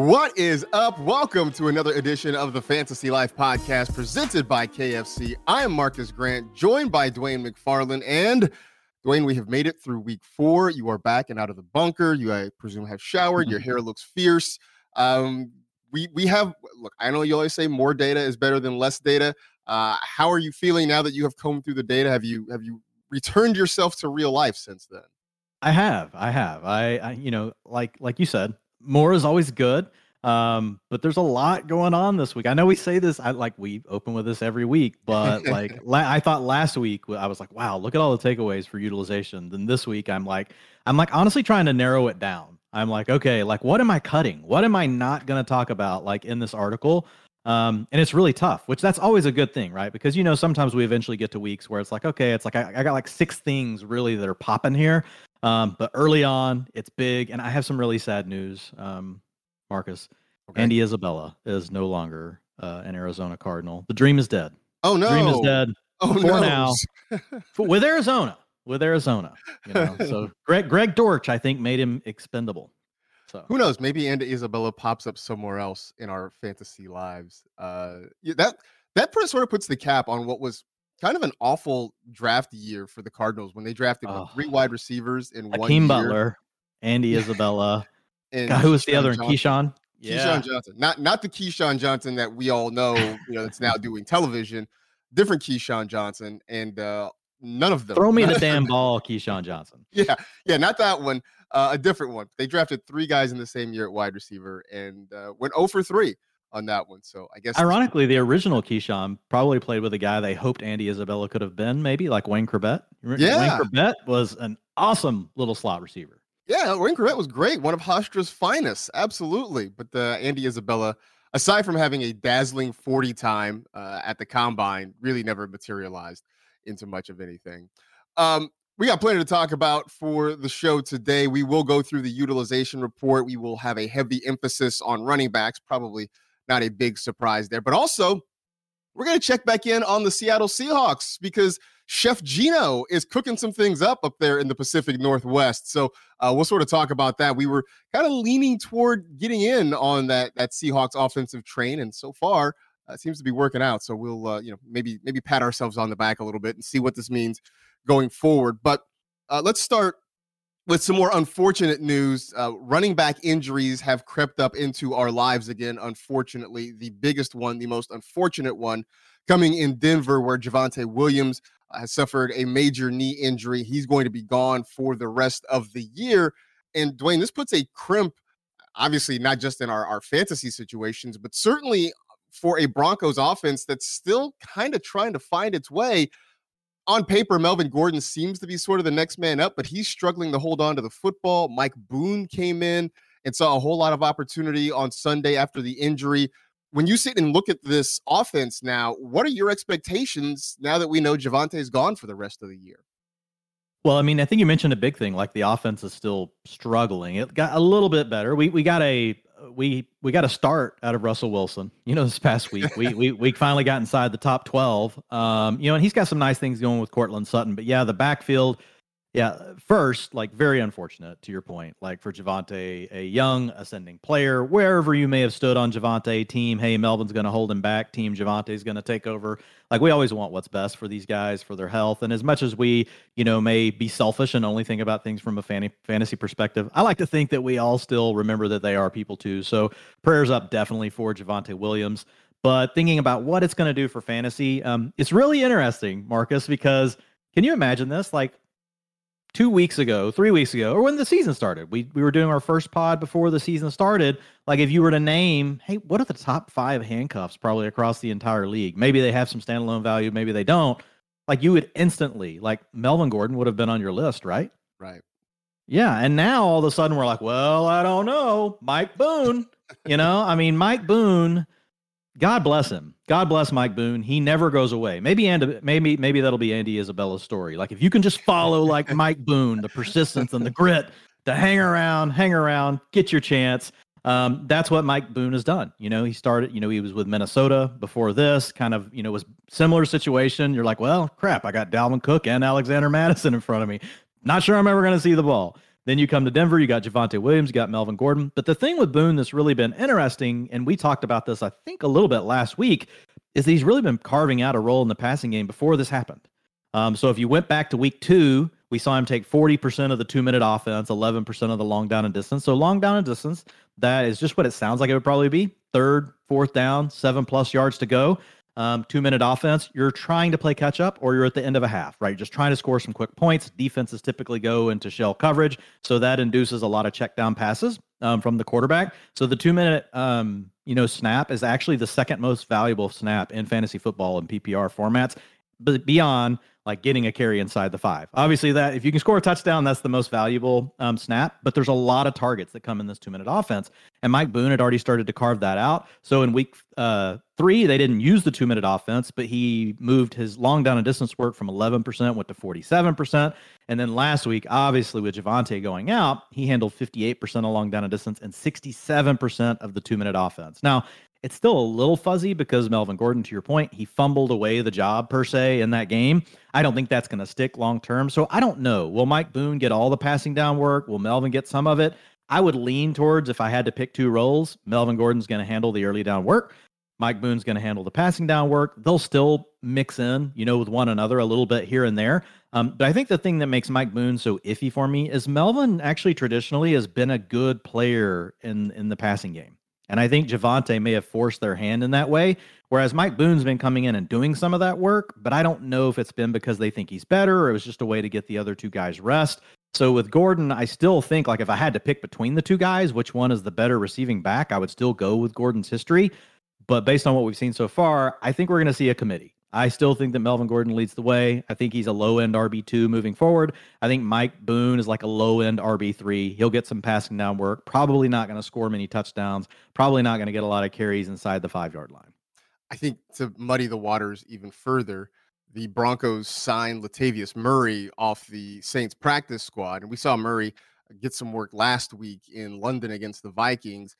What is up? Welcome to another edition of the Fantasy Life podcast presented by KFC. I am Marcas Grant, joined by Dwain McFarland. And Dwain, we have made it through week four. You are back and out of the bunker. You, I presume, have showered. Your hair looks fierce. Um, we we have look. I know you always say more data is better than less data. Uh, how are you feeling now that you have combed through the data? Have you have you returned yourself to real life since then? I have, I have. I, I you know, like like you said, more is always good. Um, but there's a lot going on this week. I know we say this, I like we open with this every week, but like la- I thought last week I was like, wow, look at all the takeaways for utilization. Then this week I'm like, I'm like honestly trying to narrow it down. I'm like, okay, like what am I cutting? What am I not going to talk about like in this article? Um, and it's really tough, which that's always a good thing, right? Because you know sometimes we eventually get to weeks where it's like, okay, it's like I, I got like six things really that are popping here, um, but early on it's big, and I have some really sad news, um, Marcas. Okay. Andy Isabella is no longer uh, an Arizona Cardinal. The dream is dead. Oh no, dream is dead. Oh for no. now, with Arizona, with Arizona. You know, so Greg Greg Dortch, I think, made him expendable. So who knows? Maybe Andy Isabella pops up somewhere else in our fantasy lives. Uh, that that sort of puts the cap on what was kind of an awful draft year for the Cardinals when they drafted oh. three wide receivers in Hakeem one year. Butler, Andy Isabella, and God, who was the other? Johnson. Keyshawn. Yeah. Keyshawn Johnson, not not the Keyshawn Johnson that we all know, you know, that's now doing television. Different Keyshawn Johnson, and uh, none of them. Throw me the damn ball, Keyshawn Johnson. Yeah, yeah, not that one. Uh, a different one. They drafted three guys in the same year at wide receiver and uh, went 0 for 3 on that one. So I guess ironically, the original Keyshawn probably played with a guy they hoped Andy Isabella could have been, maybe like Wayne Chrebet. Yeah, Wayne Chrebet was an awesome little slot receiver. Yeah, Wayne Chrebet was great, one of Hofstra's finest, absolutely. But uh, Andy Isabella, aside from having a dazzling 40 time uh, at the combine, really never materialized into much of anything. Um, we got plenty to talk about for the show today. We will go through the utilization report. We will have a heavy emphasis on running backs, probably not a big surprise there. But also, we're going to check back in on the Seattle Seahawks because Chef Geno is cooking some things up up there in the Pacific Northwest. So uh, we'll sort of talk about that. We were kind of leaning toward getting in on that that Seahawks offensive train, and so far uh, it seems to be working out. So we'll uh, you know maybe maybe pat ourselves on the back a little bit and see what this means going forward. But uh, let's start with some more unfortunate news. Uh, running back injuries have crept up into our lives again. Unfortunately, the biggest one, the most unfortunate one, coming in Denver, where Javonte Williams has suffered a major knee injury. He's going to be gone for the rest of the year. And Dwain, this puts a crimp, obviously, not just in our, our fantasy situations, but certainly for a Broncos offense that's still kind of trying to find its way. On paper, Melvin Gordon seems to be sort of the next man up, but he's struggling to hold on to the football. Mike Boone came in and saw a whole lot of opportunity on Sunday after the injury when you sit and look at this offense now, what are your expectations now that we know Javonte's gone for the rest of the year? Well, I mean, I think you mentioned a big thing. Like the offense is still struggling. It got a little bit better. We we got a we we got a start out of Russell Wilson. You know, this past week we we we finally got inside the top twelve. Um, you know, and he's got some nice things going with Courtland Sutton. But yeah, the backfield yeah, first, like very unfortunate to your point, like for Javonte, a young ascending player, wherever you may have stood on Javonte, team, hey, Melvin's going to hold him back, team Javonte's going to take over. Like we always want what's best for these guys, for their health. And as much as we, you know, may be selfish and only think about things from a fan- fantasy perspective, I like to think that we all still remember that they are people too. So prayers up definitely for Javonte Williams. But thinking about what it's going to do for fantasy, um, it's really interesting, Marcas, because can you imagine this? Like two weeks ago, three weeks ago, or when the season started. We we were doing our first pod before the season started. Like if you were to name, hey, what are the top five handcuffs probably across the entire league? Maybe they have some standalone value, maybe they don't. Like you would instantly, like Melvin Gordon would have been on your list, right? Right. Yeah. And now all of a sudden we're like, well, I don't know. Mike Boone. you know, I mean, Mike Boone God bless him. God bless Mike Boone. He never goes away. Maybe and maybe maybe that'll be Andy Isabella's story. Like if you can just follow like Mike Boone, the persistence and the grit to hang around, hang around, get your chance. Um, that's what Mike Boone has done. You know, he started, you know, he was with Minnesota before this, kind of, you know, was similar situation. You're like, well, crap, I got Dalvin Cook and Alexander Mattison in front of me. Not sure I'm ever going to see the ball. Then you come to Denver, you got Javonte Williams, you got Melvin Gordon. But the thing with Boone that's really been interesting, and we talked about this, I think, a little bit last week, is he's really been carving out a role in the passing game before this happened. Um, so if you went back to week two, we saw him take 40% of the two minute offense, 11% of the long down and distance. So long down and distance, that is just what it sounds like it would probably be. Third, fourth down, seven plus yards to go um, two minute offense, you're trying to play catch up or you're at the end of a half, right? Just trying to score some quick points. Defenses typically go into shell coverage. So that induces a lot of check down passes um, from the quarterback. So the two minute, um, you know, snap is actually the second most valuable snap in fantasy football and PPR formats, beyond like getting a carry inside the five. Obviously, that if you can score a touchdown, that's the most valuable um, snap. But there's a lot of targets that come in this two minute offense, and Mike Boone had already started to carve that out. So in week uh, three, they didn't use the two minute offense, but he moved his long down and distance work from 11% went to 47%. And then last week, obviously with Javonte going out, he handled 58% of long down and distance and 67% of the two minute offense. Now it's still a little fuzzy because Melvin Gordon, to your point, he fumbled away the job per se in that game. I don't think that's going to stick long term. So I don't know. Will Mike Boone get all the passing down work? Will Melvin get some of it? I would lean towards if I had to pick two roles, Melvin Gordon's going to handle the early down work. Mike Boone's going to handle the passing down work. They'll still mix in, you know, with one another a little bit here and there. Um, but I think the thing that makes Mike Boone so iffy for me is Melvin actually traditionally has been a good player in in the passing game. And I think Javonte may have forced their hand in that way. Whereas Mike Boone's been coming in and doing some of that work, but I don't know if it's been because they think he's better or it was just a way to get the other two guys rest. So with Gordon, I still think like if I had to pick between the two guys, which one is the better receiving back, I would still go with Gordon's history. But based on what we've seen so far, I think we're going to see a committee. I still think that Melvin Gordon leads the way. I think he's a low end RB2 moving forward. I think Mike Boone is like a low end RB3. He'll get some passing down work, probably not going to score many touchdowns, probably not going to get a lot of carries inside the five yard line. I think to muddy the waters even further, the Broncos signed Latavius Murray off the Saints practice squad. And we saw Murray get some work last week in London against the Vikings.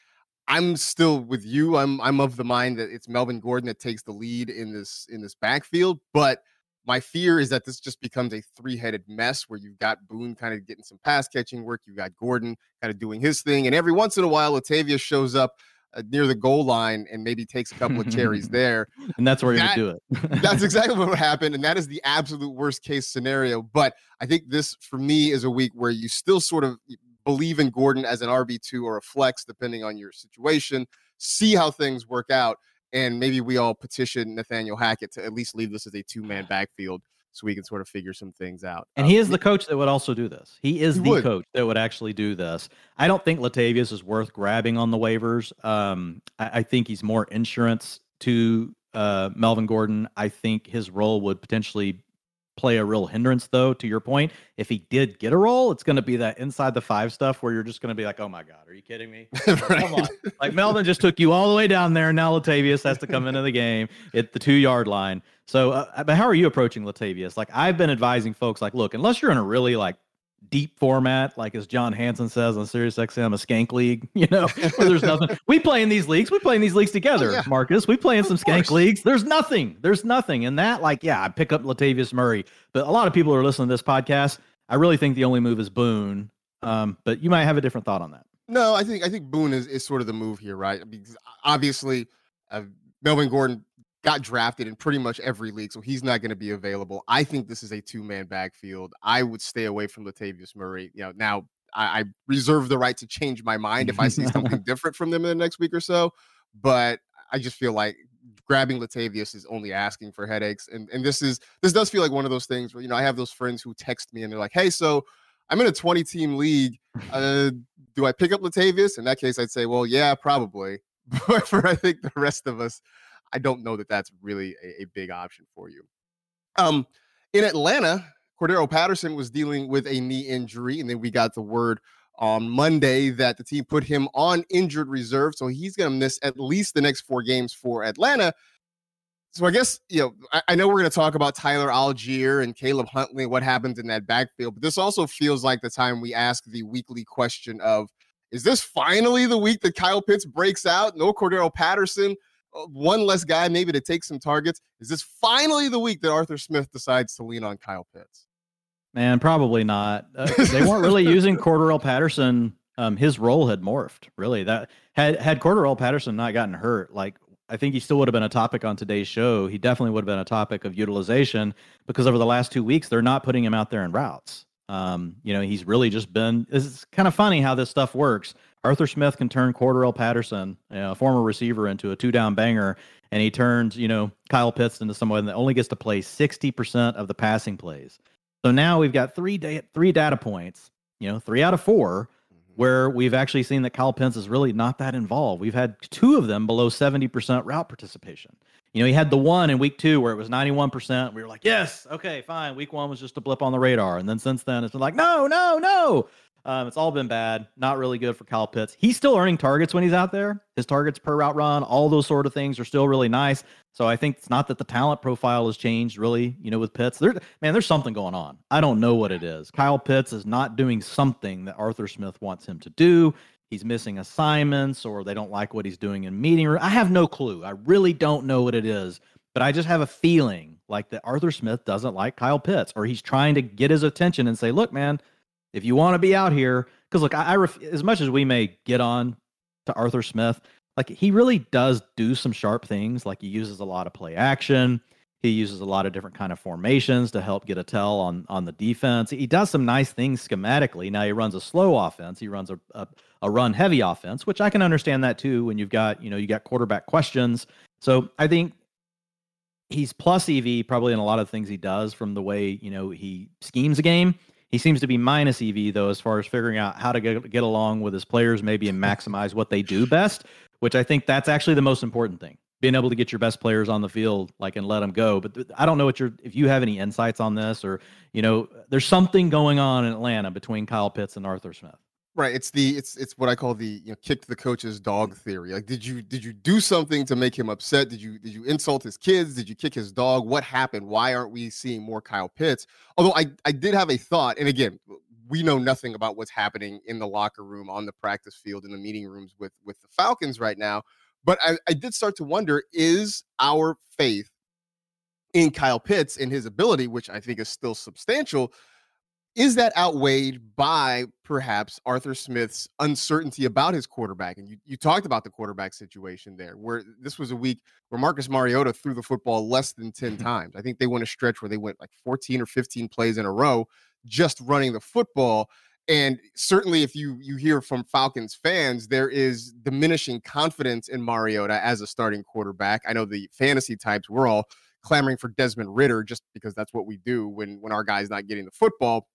I'm still with you. I'm I'm of the mind that it's Melvin Gordon that takes the lead in this in this backfield, but my fear is that this just becomes a three-headed mess where you've got Boone kind of getting some pass catching work, you've got Gordon kind of doing his thing, and every once in a while Latavius shows up uh, near the goal line and maybe takes a couple of cherries there. And that's where you do it. that's exactly what happened. And that is the absolute worst case scenario. But I think this, for me, is a week where you still sort of believe in Gordon as an RB2 or a flex, depending on your situation. See how things work out. And maybe we all petition Nathaniel Hackett to at least leave this as a two man backfield so we can sort of figure some things out. And um, he is the coach that would also do this. He is he the would. coach that would actually do this. I don't think Latavius is worth grabbing on the waivers. Um, I, I, think he's more insurance to uh, Melvin Gordon. I think his role would potentially play a real hindrance, though, to your point. If he did get a role, it's going to be that inside the five stuff where you're just going to be like, oh my God, are you kidding me? right. Come on. Like Melvin just took you all the way down there. And now Latavius has to come into the game at the two yard line. So, uh, but how are you approaching Latavius? Like, I've been advising folks, like, look, unless you're in a really like deep format, like as John Hansen says on Sirius XM, a skank league, you know, where there's nothing. we play in these leagues. We play in these leagues together, oh, yeah. Marcas. We play in some skank leagues. There's nothing. There's nothing. And that, like, yeah, I pick up Latavius Murray. But a lot of people are listening to this podcast. I really think the only move is Boone. Um, but you might have a different thought on that. No, I think I think Boone is, is sort of the move here, right? Because obviously, uh, Melvin Gordon got drafted in pretty much every league, so he's not going to be available. I think this is a two man backfield. I would stay away from Latavius Murray. You know, now I, I reserve the right to change my mind if I see something different from them in the next week or so, but I just feel like grabbing Latavius is only asking for headaches. And and this is this does feel like one of those things where you know I have those friends who text me and they're like, "Hey, so I'm in a 20 team league. Uh, do I pick up Latavius?" In that case, I'd say, "Well, yeah, probably." But for I think the rest of us, I don't know that that's really a, a big option for you. Um, in Atlanta, Cordarrelle Patterson was dealing with a knee injury, and then we got the word on Monday that the team put him on injured reserve, so he's going to miss at least the next four games for Atlanta. So I guess you know I, I know we're going to talk about Tyler Allgeier and Caleb Huntley, what happens in that backfield, but this also feels like the time we ask the weekly question of: Is this finally the week that Kyle Pitts breaks out? No Cordarrelle Patterson. Uh, one less guy maybe to take some targets. Is this finally the week that Arthur Smith decides to lean on Kyle Pitts? Man, probably not. Uh, they weren't really using Cordarrelle Patterson. Um, his role had morphed. Really, that had had Cordarrelle Patterson not gotten hurt, like I think he still would have been a topic on today's show. He definitely would have been a topic of utilization because over the last two weeks they're not putting him out there in routes. Um, you know, he's really just been. It's kind of funny how this stuff works. Arthur Smith can turn Cordarrelle Patterson, you know, a former receiver, into a two down banger, and he turns, you know, Kyle Pitts into someone that only gets to play 60% of the passing plays. So now we've got three da- three data points, you know, three out of four, mm-hmm. where we've actually seen that Kyle Pitts is really not that involved. We've had two of them below 70% route participation. You know, he had the one in week two where it was 91%. We were like, yes, okay, fine. Week one was just a blip on the radar. And then since then, it's been like, no, no, no. Um, it's all been bad. Not really good for Kyle Pitts. He's still earning targets when he's out there. His targets per route run, all those sort of things are still really nice. So I think it's not that the talent profile has changed really, you know, with Pitts. There, man, there's something going on. I don't know what it is. Kyle Pitts is not doing something that Arthur Smith wants him to do. He's missing assignments or they don't like what he's doing in meeting room. I have no clue. I really don't know what it is. But I just have a feeling like that Arthur Smith doesn't like Kyle Pitts or he's trying to get his attention and say, look, man, if you want to be out here, because look, I, I ref- as much as we may get on to Arthur Smith, like he really does do some sharp things. Like he uses a lot of play action. He uses a lot of different kind of formations to help get a tell on on the defense. He does some nice things schematically. Now he runs a slow offense. He runs a, a, a run heavy offense, which I can understand that too. When you've got you know you got quarterback questions. So I think he's plus EV probably in a lot of things he does from the way you know he schemes a game. He seems to be minus EV though, as far as figuring out how to get, get along with his players, maybe and maximize what they do best. Which I think that's actually the most important thing, being able to get your best players on the field, like and let them go. But I don't know what your if you have any insights on this, or you know, there's something going on in Atlanta between Kyle Pitts and Arthur Smith. Right. It's the it's it's what I call the you know kick the coach's dog theory. Like, did you did you do something to make him upset? Did you did you insult his kids? Did you kick his dog? What happened? Why aren't we seeing more Kyle Pitts? Although I I did have a thought, and again, we know nothing about what's happening in the locker room, on the practice field, in the meeting rooms with with the Falcons right now. But I, I did start to wonder: is our faith in Kyle Pitts and his ability, which I think is still substantial, is that outweighed by perhaps Arthur Smith's uncertainty about his quarterback? And you, you talked about the quarterback situation there, where this was a week where Marcus Mariota threw the football less than 10 mm-hmm. times. I think they went a stretch where they went like 14 or 15 plays in a row just running the football. And certainly, if you you hear from Falcons fans, there is diminishing confidence in Mariota as a starting quarterback. I know the fantasy types we're all clamoring for Desmond Ridder just because that's what we do when when our guy's not getting the football.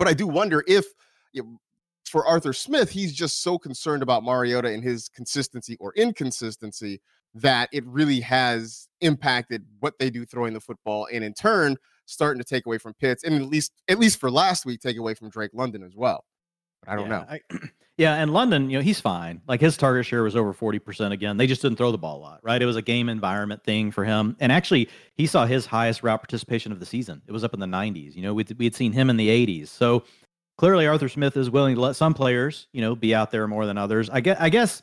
But I do wonder if you know, for Arthur Smith, he's just so concerned about Mariota and his consistency or inconsistency that it really has impacted what they do throwing the football, and in turn, starting to take away from Pitts, and at least at least for last week, take away from Drake London as well. I don't yeah, know. I, yeah, and London, you know, he's fine. Like his target share was over 40% again. They just didn't throw the ball a lot, right? It was a game environment thing for him. And actually, he saw his highest route participation of the season. It was up in the 90s. You know, we'd, we'd seen him in the 80s. So clearly, Arthur Smith is willing to let some players, you know, be out there more than others. I guess, I guess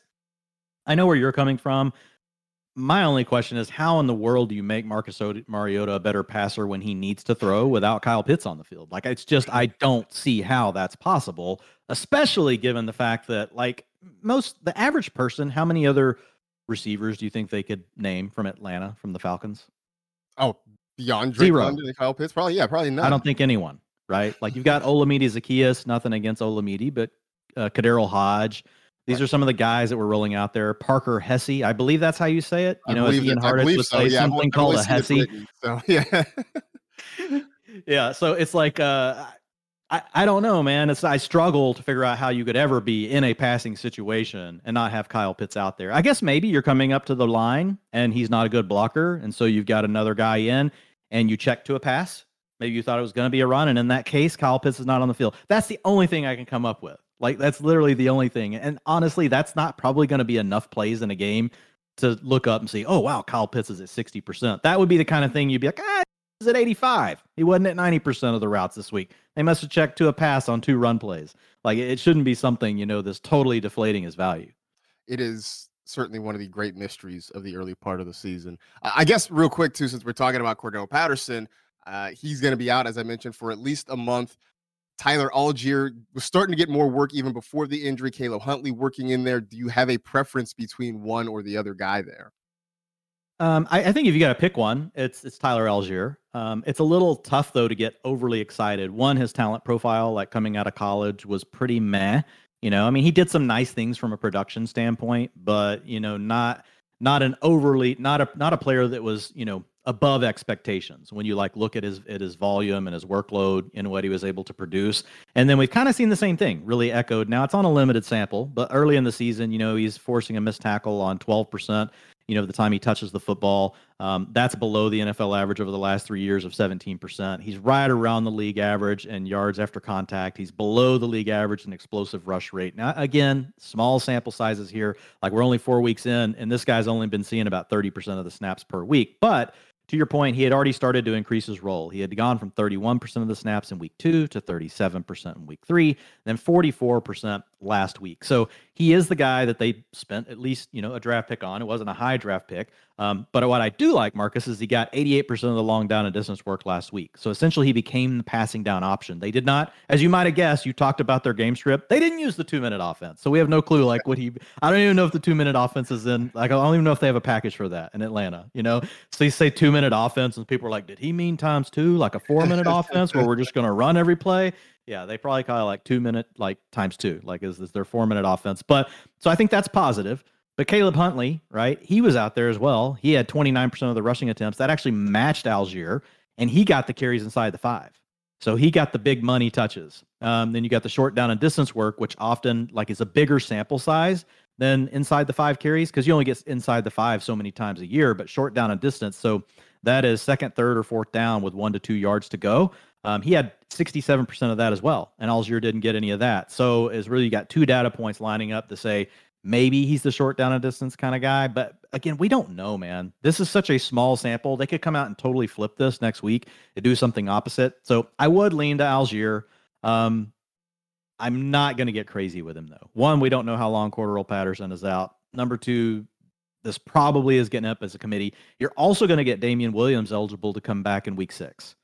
I know where you're coming from my only question is how in the world do you make Marcus Mariota a better passer when he needs to throw without Kyle Pitts on the field? Like it's just I don't see how that's possible, especially given the fact that like most the average person, how many other receivers do you think they could name from Atlanta from the Falcons? Oh, beyond Drake Zero. London and Kyle Pitts, probably yeah, probably not. I don't think anyone. Right, like you've got Olamide Zaccheaus, nothing against Olamide, but uh, KhaDarel Hodge. These are some of the guys that we're rolling out there. Parker Hesse, I believe that's how you say it. You I know, as Ian Hartitz would so. say yeah, something called a Hesse. Written, so yeah, yeah. So it's like uh, I I don't know, man. It's I struggle to figure out how you could ever be in a passing situation and not have Kyle Pitts out there. I guess maybe you're coming up to the line and he's not a good blocker, and so you've got another guy in and you check to a pass. Maybe you thought it was going to be a run, and in that case, Kyle Pitts is not on the field. That's the only thing I can come up with. Like that's literally the only thing. And honestly, that's not probably going to be enough plays in a game to look up and see, oh wow, Kyle Pitts is at 60%. That would be the kind of thing you'd be like, ah, at 85. He wasn't at 90% of the routes this week. They must have checked to a pass on two run plays. Like it shouldn't be something, you know, that's totally deflating his value. It is certainly one of the great mysteries of the early part of the season. I guess real quick too, since we're talking about Cordarrelle Patterson, Uh, he's going to be out, as I mentioned, for at least a month. Tyler Allgeier was starting to get more work even before the injury. Caleb Huntley working in there. Do you have a preference between one or the other guy there? Um, I, I, think if you got to pick one, it's it's Tyler Allgeier. Um, it's a little tough though to get overly excited. One, his talent profile, like coming out of college, was pretty meh. You know, I mean, he did some nice things from a production standpoint, but you know, not not an overly not a not a player that was you know above expectations when you like look at his at his volume and his workload and what he was able to produce. And then we've kind of seen the same thing really echoed. Now it's on a limited sample, but early in the season, you know, he's forcing a missed tackle on 12% you know, the time he touches the football. Um, that's below the NFL average over the last three years of 17%. He's right around the league average in yards after contact. He's below the league average in explosive rush rate. Now, again, small sample sizes here. Like we're only four weeks in, and this guy's only been seeing about 30% of the snaps per week. But to your point, he had already started to increase his role. He had gone from 31% of the snaps in week two to 37% in week three, then 44% last week. So he is the guy that they spent at least, you know, a draft pick on. It wasn't a high draft pick. Um, but what I do like, Marcas, is he got 88% of the long down and distance work last week. So essentially, he became the passing down option. They did not, as you might have guessed, you talked about their game script. They didn't use the two minute offense. So we have no clue, like, what he, I don't even know if the two minute offense is in, like, I don't even know if they have a package for that in Atlanta, you know? So you say two minute offense, and people are like, did he mean times two, like a four minute offense where we're just going to run every play? Yeah, they probably call it like two minute, like times two, like is, is their four minute offense. But so I think that's positive. But Caleb Huntley, right? He was out there as well. He had 29% of the rushing attempts. That actually matched Allgeier, and he got the carries inside the five. So he got the big money touches. Um, then you got the short down and distance work, which often like is a bigger sample size than inside the five carries because you only get inside the five so many times a year, but short down and distance. So that is second, third, or fourth down with one to two yards to go. Um, he had 67% of that as well, and Allgeier didn't get any of that. So it's really you got two data points lining up to say maybe he's the short down and distance kind of guy. But again, we don't know, man. This is such a small sample. They could come out and totally flip this next week and do something opposite. So I would lean to Allgeier. Um, I'm not going to get crazy with him though. One, we don't know how long Cordarrelle Patterson is out. Number two, this probably is getting up as a committee. You're also going to get Damien Williams eligible to come back in week six.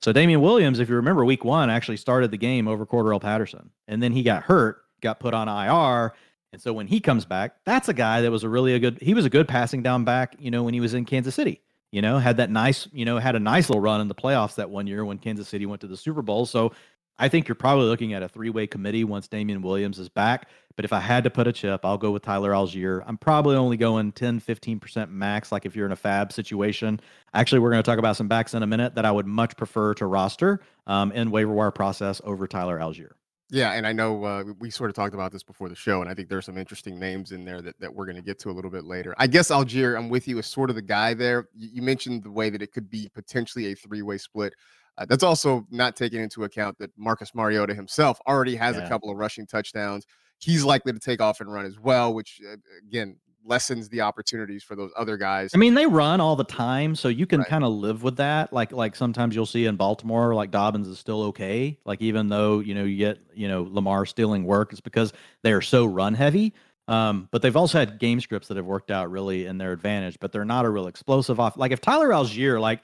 So Damien Williams, if you remember, week one actually started the game over Cordarrelle Patterson, and then he got hurt, got put on IR, and so when he comes back, that's a guy that was a really a good. He was a good passing down back, you know, when he was in Kansas City. You know, had that nice, you know, had a nice little run in the playoffs that one year when Kansas City went to the Super Bowl. So I think you're probably looking at a three way committee once Damien Williams is back. But if I had to put a chip, I'll go with Tyler Allgeier. I'm probably only going 10, 15% max, like if you're in a fab situation. Actually, we're going to talk about some backs in a minute that I would much prefer to roster um, in waiver wire process over Tyler Allgeier. Yeah, and I know uh, we sort of talked about this before the show, and I think there's some interesting names in there that, that we're going to get to a little bit later. I guess Allgeier, I'm with you, is sort of the guy there. You, you mentioned the way that it could be potentially a three way split. Uh, that's also not taking into account that Marcus Mariota himself already has yeah. a couple of rushing touchdowns. He's likely to take off and run as well, which uh, again lessens the opportunities for those other guys. I mean, they run all the time, so you can right. kind of live with that. Like like sometimes you'll see in Baltimore, like Dobbins is still okay. Like even though you know you get you know Lamar stealing work, it's because they are so run heavy. Um, but they've also had game scripts that have worked out really in their advantage, but they're not a real explosive off. Like if Tyler Allgeier, like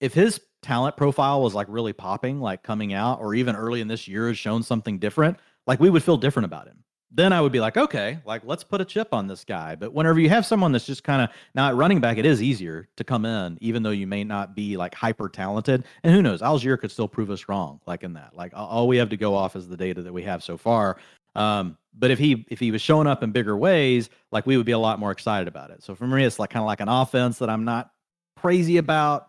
if his talent profile was like really popping, like coming out, or even early in this year has shown something different, like we would feel different about him then I would be like, okay, like let's put a chip on this guy. But whenever you have someone that's just kind of now at running back, it is easier to come in, even though you may not be like hyper talented. And who knows, Allgeier could still prove us wrong, like in that. Like all we have to go off is the data that we have so far. Um, but if he if he was showing up in bigger ways, like we would be a lot more excited about it. So for me, it's like kind of like an offense that I'm not crazy about.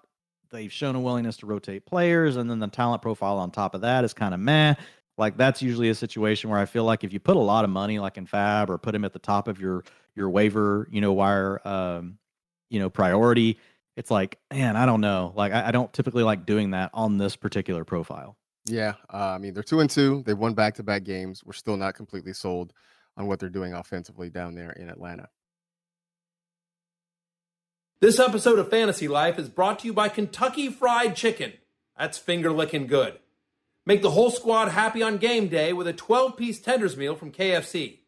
They've shown a willingness to rotate players, and then the talent profile on top of that is kind of meh like that's usually a situation where I feel like if you put a lot of money like in Fab or put him at the top of your your waiver, you know, wire um, you know, priority, it's like, man, I don't know. Like I, I don't typically like doing that on this particular profile. Yeah, uh, I mean they're two and two. They've won back to back games. We're still not completely sold on what they're doing offensively down there in Atlanta. This episode of Fantasy Life is brought to you by Kentucky Fried Chicken. That's finger licking good. Make the whole squad happy on game day with a 12 piece tenders meal from KFC.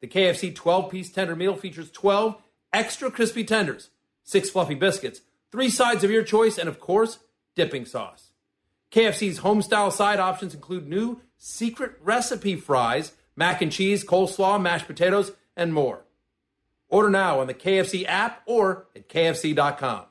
The KFC 12 piece tender meal features 12 extra crispy tenders, six fluffy biscuits, three sides of your choice, and of course, dipping sauce. KFC's home-style side options include new secret recipe fries, mac and cheese, coleslaw, mashed potatoes, and more. Order now on the KFC app or at kfc.com.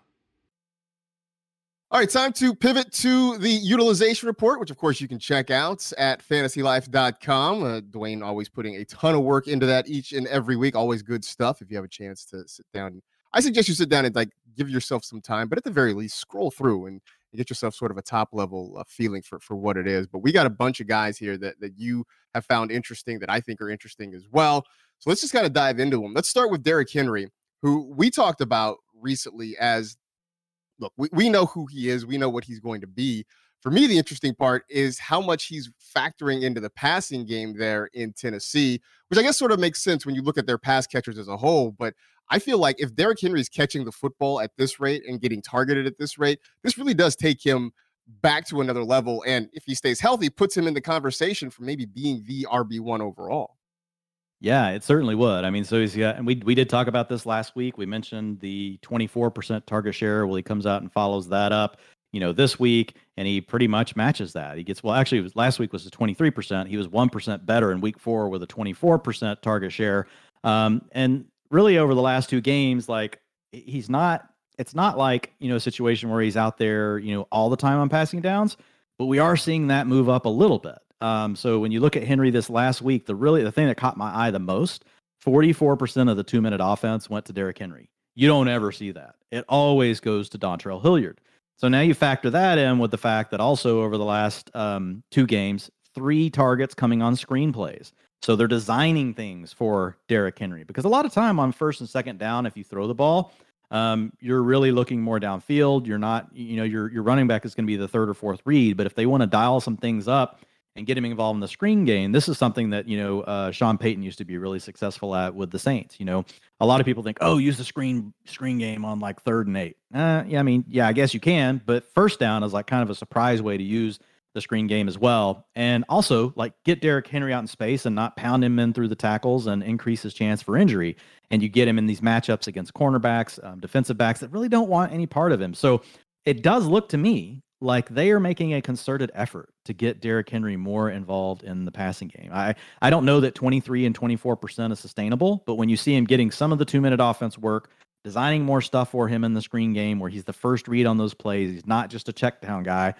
All right, time to pivot to the utilization report, which of course you can check out at fantasylife.com. Uh, Dwain always putting a ton of work into that each and every week. Always good stuff. If you have a chance to sit down, I suggest you sit down and like give yourself some time, but at the very least, scroll through and get yourself sort of a top level uh, feeling for for what it is. But we got a bunch of guys here that that you have found interesting that I think are interesting as well. So let's just kind of dive into them. Let's start with Derrick Henry, who we talked about recently as look, we, we know who he is, we know what he's going to be. For me, the interesting part is how much he's factoring into the passing game there in Tennessee, which I guess sort of makes sense when you look at their pass catchers as a whole. But I feel like if Derrick Henry's catching the football at this rate and getting targeted at this rate, this really does take him back to another level. And if he stays healthy, puts him in the conversation for maybe being the RB1 overall. Yeah, it certainly would. I mean, so he's got, and we we did talk about this last week. We mentioned the 24% target share. Well, he comes out and follows that up, you know, this week, and he pretty much matches that. He gets well, actually, was last week was the 23%. He was one percent better in week four with a 24% target share. Um, and really over the last two games, like he's not. It's not like you know a situation where he's out there, you know, all the time on passing downs, but we are seeing that move up a little bit. Um, so when you look at Henry this last week, the really the thing that caught my eye the most, 44% of the two minute offense went to Derrick Henry. You don't ever see that. It always goes to Dontrell Hilliard. So now you factor that in with the fact that also over the last um, two games, three targets coming on screenplays. So they're designing things for Derrick Henry because a lot of time on first and second down, if you throw the ball, um, you're really looking more downfield. You're not, you know, your your running back is going to be the third or fourth read. But if they want to dial some things up and get him involved in the screen game. This is something that you know uh, Sean Payton used to be really successful at with the Saints. You know, a lot of people think, oh, use the screen screen game on like third and eight. Uh, yeah, I mean, yeah, I guess you can, but first down is like kind of a surprise way to use the screen game as well, and also like get Derrick Henry out in space and not pound him in through the tackles and increase his chance for injury. And you get him in these matchups against cornerbacks, um, defensive backs that really don't want any part of him. So it does look to me like they are making a concerted effort to get Derrick Henry more involved in the passing game. I, I don't know that 23 and 24% is sustainable, but when you see him getting some of the two minute offense work, designing more stuff for him in the screen game where he's the first read on those plays, he's not just a check down guy.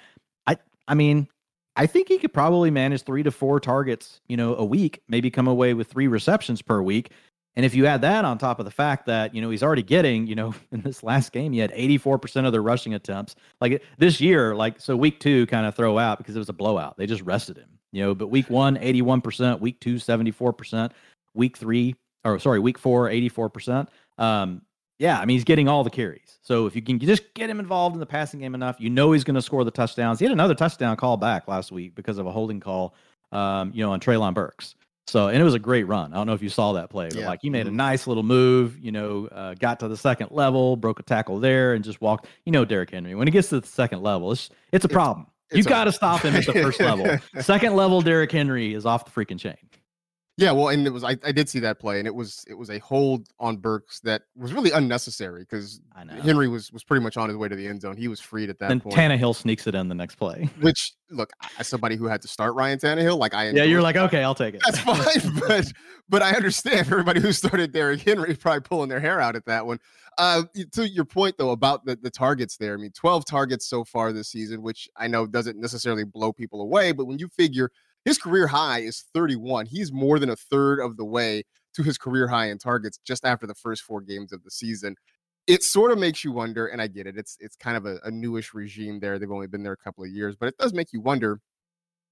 I I mean, I think he could probably manage three to four targets, you know, a week, maybe come away with three receptions per week. And if you add that on top of the fact that, you know, he's already getting, you know, in this last game, he had 84% of their rushing attempts. Like this year, like, so week two kind of throw out because it was a blowout. They just rested him, you know, but week one, 81%, week two, 74%, week three, or sorry, week four, 84%. Um, yeah, I mean, he's getting all the carries. So if you can just get him involved in the passing game enough, you know he's going to score the touchdowns. He had another touchdown call back last week because of a holding call, um, you know, on Treylon Burks. So, and it was a great run. I don't know if you saw that play, but yeah. like he made a mm-hmm. nice little move, you know, uh, got to the second level, broke a tackle there, and just walked. You know, Derrick Henry, when he gets to the second level, it's it's a problem. It's, you got to stop him at the first level. Second level, Derrick Henry is off the freaking chain. Yeah, well, and it was I, I did see that play, and it was it was a hold on Burks that was really unnecessary because Henry was was pretty much on his way to the end zone. He was freed at that then point. Tannehill sneaks it in the next play. Which look, as somebody who had to start Ryan Tannehill, like I yeah, you're like okay, I'll take it. That's fine, but but I understand everybody who started Derrick Henry probably pulling their hair out at that one. Uh, to your point though about the, the targets there, I mean, 12 targets so far this season, which I know doesn't necessarily blow people away, but when you figure his career high is 31. He's more than a third of the way to his career high in targets just after the first four games of the season. It sort of makes you wonder, and I get it. It's it's kind of a, a newish regime there. They've only been there a couple of years, but it does make you wonder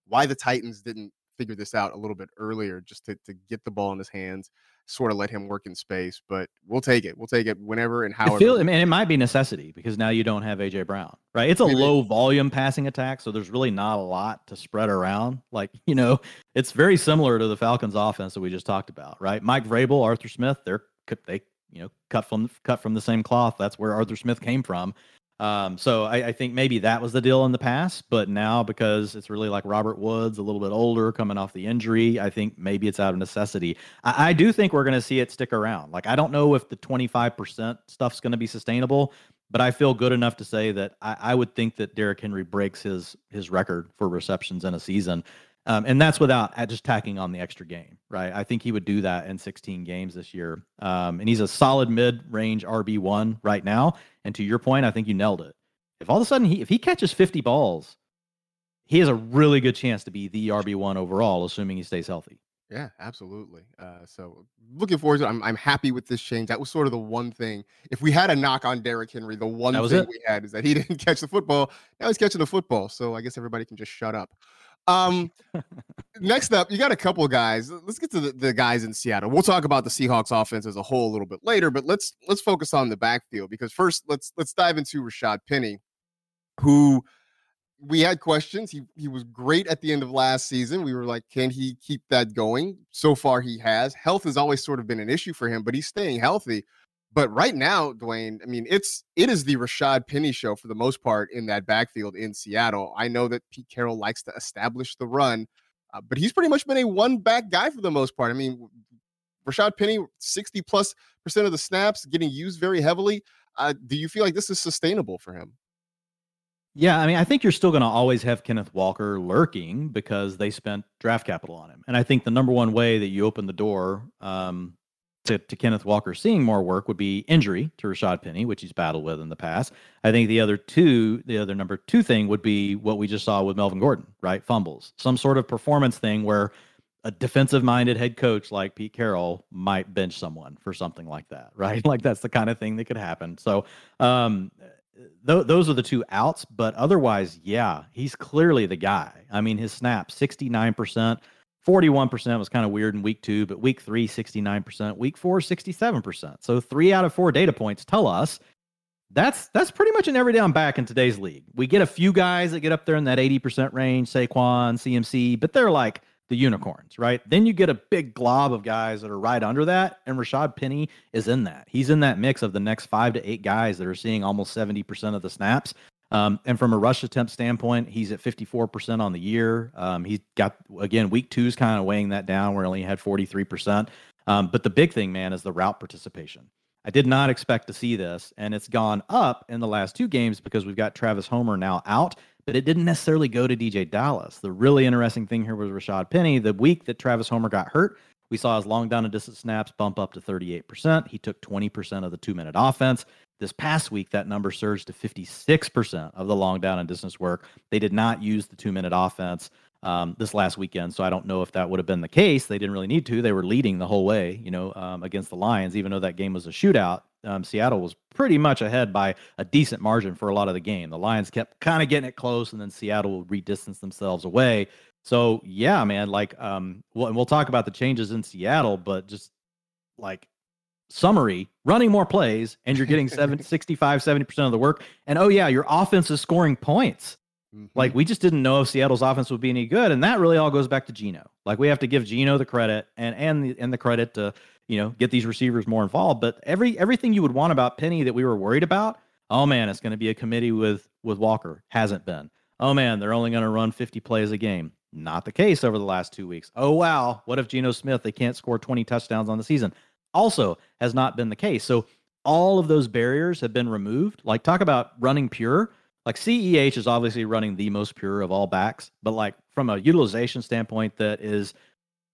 why the Titans didn't figure this out a little bit earlier, just to, to get the ball in his hands sort of let him work in space. But we'll take it. We'll take it whenever and however. I feel, I mean, it might be necessity because now you don't have AJ Brown, right? It's a Maybe. low volume passing attack, so there's really not a lot to spread around. Like you know, it's very similar to the Falcons' offense that we just talked about, right? Mike Vrabel, Arthur Smith, they're they you know cut from cut from the same cloth. That's where Arthur Smith came from. Um, so I, I, think maybe that was the deal in the past, but now because it's really like Robert Woods, a little bit older, coming off the injury, I think maybe it's out of necessity. I, I do think we're going to see it stick around. Like I don't know if the 25% stuff's going to be sustainable, but I feel good enough to say that I, I would think that Derrick Henry breaks his his record for receptions in a season. Um, and that's without just tacking on the extra game, right? I think he would do that in 16 games this year. Um, and he's a solid mid-range RB one right now. And to your point, I think you nailed it. If all of a sudden he if he catches 50 balls, he has a really good chance to be the RB one overall, assuming he stays healthy. Yeah, absolutely. Uh, so looking forward to it. I'm, I'm happy with this change. That was sort of the one thing. If we had a knock on Derrick Henry, the one thing it. we had is that he didn't catch the football. Now he's catching the football. So I guess everybody can just shut up. Um, next up, you got a couple of guys. Let's get to the, the, guys in Seattle. We'll talk about the Seahawks offense as a whole a little bit later, but let's let's focus on the backfield because first let's let's dive into Rashad Penny, who we had questions. He he was great at the end of last season. We were like, can he keep that going? So far, he has. Health has always sort of been an issue for him, but he's staying healthy. But right now, Dwain, I mean, it's it is the Rashad Penny show for the most part in that backfield in Seattle. I know that Pete Carroll likes to establish the run, uh, but he's pretty much been a one back guy for the most part. I mean, Rashad Penny, 60 plus percent of the snaps getting used very heavily. Uh, do you feel like this is sustainable for him? Yeah, I mean, I think you're still going to always have Kenneth Walker lurking because they spent draft capital on him. And I think the number one way that you open the door um, to, to Kenneth Walker seeing more work would be injury to Rashad Penny, which he's battled with in the past. I think the other two, the other number two thing would be what we just saw with Melvin Gordon, right? Fumbles, some sort of performance thing where a defensive minded head coach like Pete Carroll might bench someone for something like that, right? Like that's the kind of thing that could happen. So, um, th- those are the two outs, but otherwise, yeah, he's clearly the guy. I mean, his snap 69%. 41% was kind of weird in week two, but week three, 69%, week four, 67%. So three out of four data points tell us that's that's pretty much an every down back in today's league. We get a few guys that get up there in that 80% range, Saquon, CMC, but they're like the unicorns, right? Then you get a big glob of guys that are right under that, and Rashad Penny is in that. He's in that mix of the next five to eight guys that are seeing almost 70% of the snaps. Um, and from a rush attempt standpoint, he's at 54% on the year. Um, he's got, again, week two is kind of weighing that down where he only had 43%. Um, but the big thing, man, is the route participation. I did not expect to see this, and it's gone up in the last two games because we've got Travis Homer now out, but it didn't necessarily go to DJ Dallas. The really interesting thing here was Rashad Penny. The week that Travis Homer got hurt, we saw his long down and distance snaps bump up to 38%. He took 20% of the two minute offense. This past week, that number surged to 56% of the long down and distance work. They did not use the two minute offense um, this last weekend, so I don't know if that would have been the case. They didn't really need to. They were leading the whole way, you know, um, against the Lions, even though that game was a shootout. Um, Seattle was pretty much ahead by a decent margin for a lot of the game. The Lions kept kind of getting it close, and then Seattle would redistance themselves away. So yeah, man, like um, well, and we'll talk about the changes in Seattle, but just like summary running more plays and you're getting 7 65 70% of the work and oh yeah your offense is scoring points mm-hmm. like we just didn't know if seattle's offense would be any good and that really all goes back to geno like we have to give geno the credit and and the, and the credit to you know get these receivers more involved but every everything you would want about penny that we were worried about oh man it's going to be a committee with with walker hasn't been oh man they're only going to run 50 plays a game not the case over the last two weeks oh wow what if geno smith they can't score 20 touchdowns on the season also has not been the case. So all of those barriers have been removed. Like talk about running pure. Like CEH is obviously running the most pure of all backs, but like from a utilization standpoint that is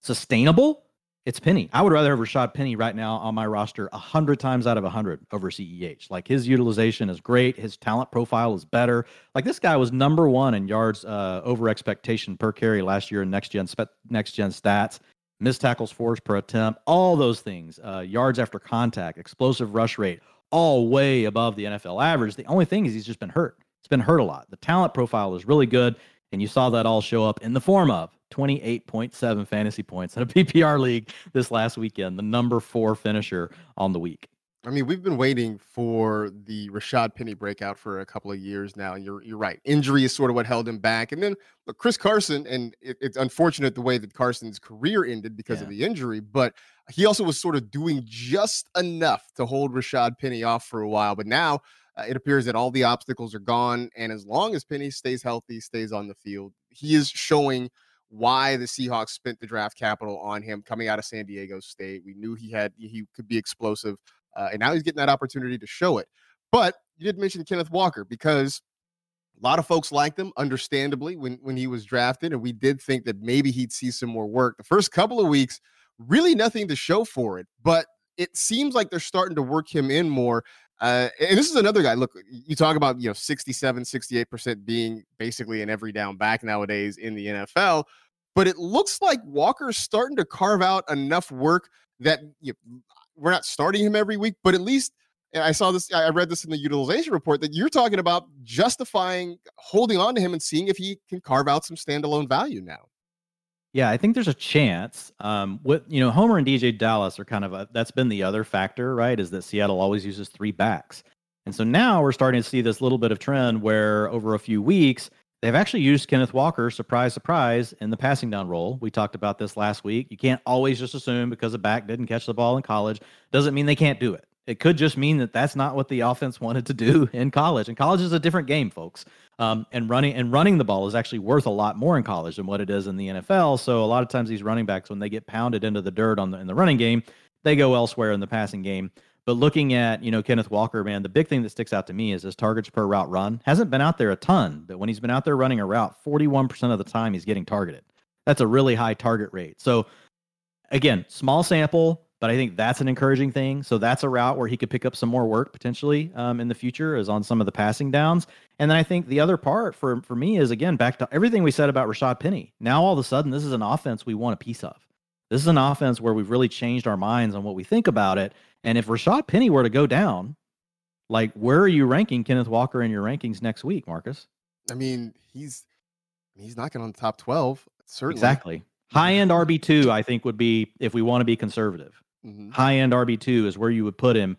sustainable, it's Penny. I would rather have Rashad Penny right now on my roster a hundred times out of a hundred over CEH. Like his utilization is great. His talent profile is better. Like this guy was number one in yards uh, over expectation per carry last year in next gen next gen stats missed tackles force per attempt, all those things, uh, yards after contact, explosive rush rate, all way above the NFL average. The only thing is he's just been hurt. He's been hurt a lot. The talent profile is really good, and you saw that all show up in the form of 28.7 fantasy points in a PPR league this last weekend, the number four finisher on the week. I mean, we've been waiting for the Rashad Penny breakout for a couple of years now. You're you're right. Injury is sort of what held him back, and then look, Chris Carson, and it, it's unfortunate the way that Carson's career ended because yeah. of the injury, but he also was sort of doing just enough to hold Rashad Penny off for a while. But now uh, it appears that all the obstacles are gone, and as long as Penny stays healthy, stays on the field, he is showing why the Seahawks spent the draft capital on him coming out of San Diego State. We knew he had he could be explosive uh, and now he's getting that opportunity to show it. But you did mention Kenneth Walker because a lot of folks liked him, understandably, when when he was drafted, and we did think that maybe he'd see some more work. The first couple of weeks, really nothing to show for it, but it seems like they're starting to work him in more. Uh, and this is another guy. Look, you talk about you know 67, 68% being basically an every down back nowadays in the NFL, but it looks like Walker's starting to carve out enough work that you know, we're not starting him every week, but at least I saw this, I read this in the utilization report that you're talking about justifying holding on to him and seeing if he can carve out some standalone value now. Yeah, I think there's a chance. Um, what you know, Homer and DeeJay Dallas are kind of a that's been the other factor, right? Is that Seattle always uses three backs, and so now we're starting to see this little bit of trend where over a few weeks they've actually used Kenneth Walker, surprise, surprise, in the passing down role. We talked about this last week. You can't always just assume because a back didn't catch the ball in college doesn't mean they can't do it. It could just mean that that's not what the offense wanted to do in college. And college is a different game, folks. Um, and running and running the ball is actually worth a lot more in college than what it is in the NFL. So a lot of times these running backs, when they get pounded into the dirt on the in the running game, they go elsewhere in the passing game. But looking at you know Kenneth Walker, man, the big thing that sticks out to me is his targets per route run hasn't been out there a ton, but when he's been out there running a route, 41% of the time he's getting targeted. That's a really high target rate. So again, small sample, but I think that's an encouraging thing. So that's a route where he could pick up some more work potentially um, in the future, is on some of the passing downs. And then I think the other part for for me is again back to everything we said about Rashaad Penny. Now all of a sudden, this is an offense we want a piece of. This is an offense where we've really changed our minds on what we think about it. And if Rashaad Penny were to go down, like where are you ranking Kenneth Walker in your rankings next week, Marcas? I mean, he's he's knocking on the top twelve. Certainly. Exactly. High end RB two, I think, would be if we want to be conservative. Mm-hmm. High end RB2 is where you would put him,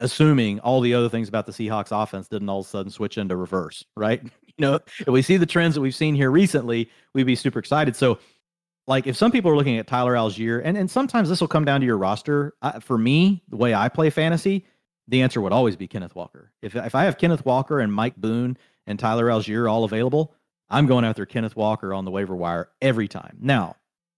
assuming all the other things about the Seahawks offense didn't all of a sudden switch into reverse, right? You know, if we see the trends that we've seen here recently, we'd be super excited. So, like, if some people are looking at Tyler Allgeier, and, and sometimes this will come down to your roster. I, for me, the way I play fantasy, the answer would always be Kenneth Walker. If, if I have Kenneth Walker and Mike Boone and Tyler Allgeier all available, I'm going after Kenneth Walker on the waiver wire every time. Now,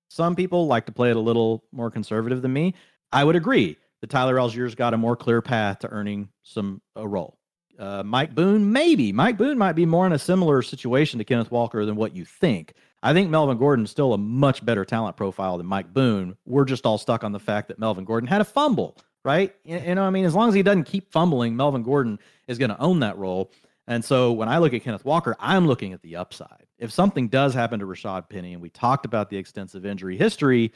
some people like to play it a little more conservative than me. I would agree that Tyler Allgeier's got a more clear path to earning some a role. Uh, Mike Boone, maybe Mike Boone might be more in a similar situation to Kenneth Walker than what you think. I think Melvin Gordon's still a much better talent profile than Mike Boone. We're just all stuck on the fact that Melvin Gordon had a fumble, right? You, you know, I mean, as long as he doesn't keep fumbling, Melvin Gordon is going to own that role. And so when I look at Kenneth Walker, I'm looking at the upside. If something does happen to Rashaad Penny, and we talked about the extensive injury history,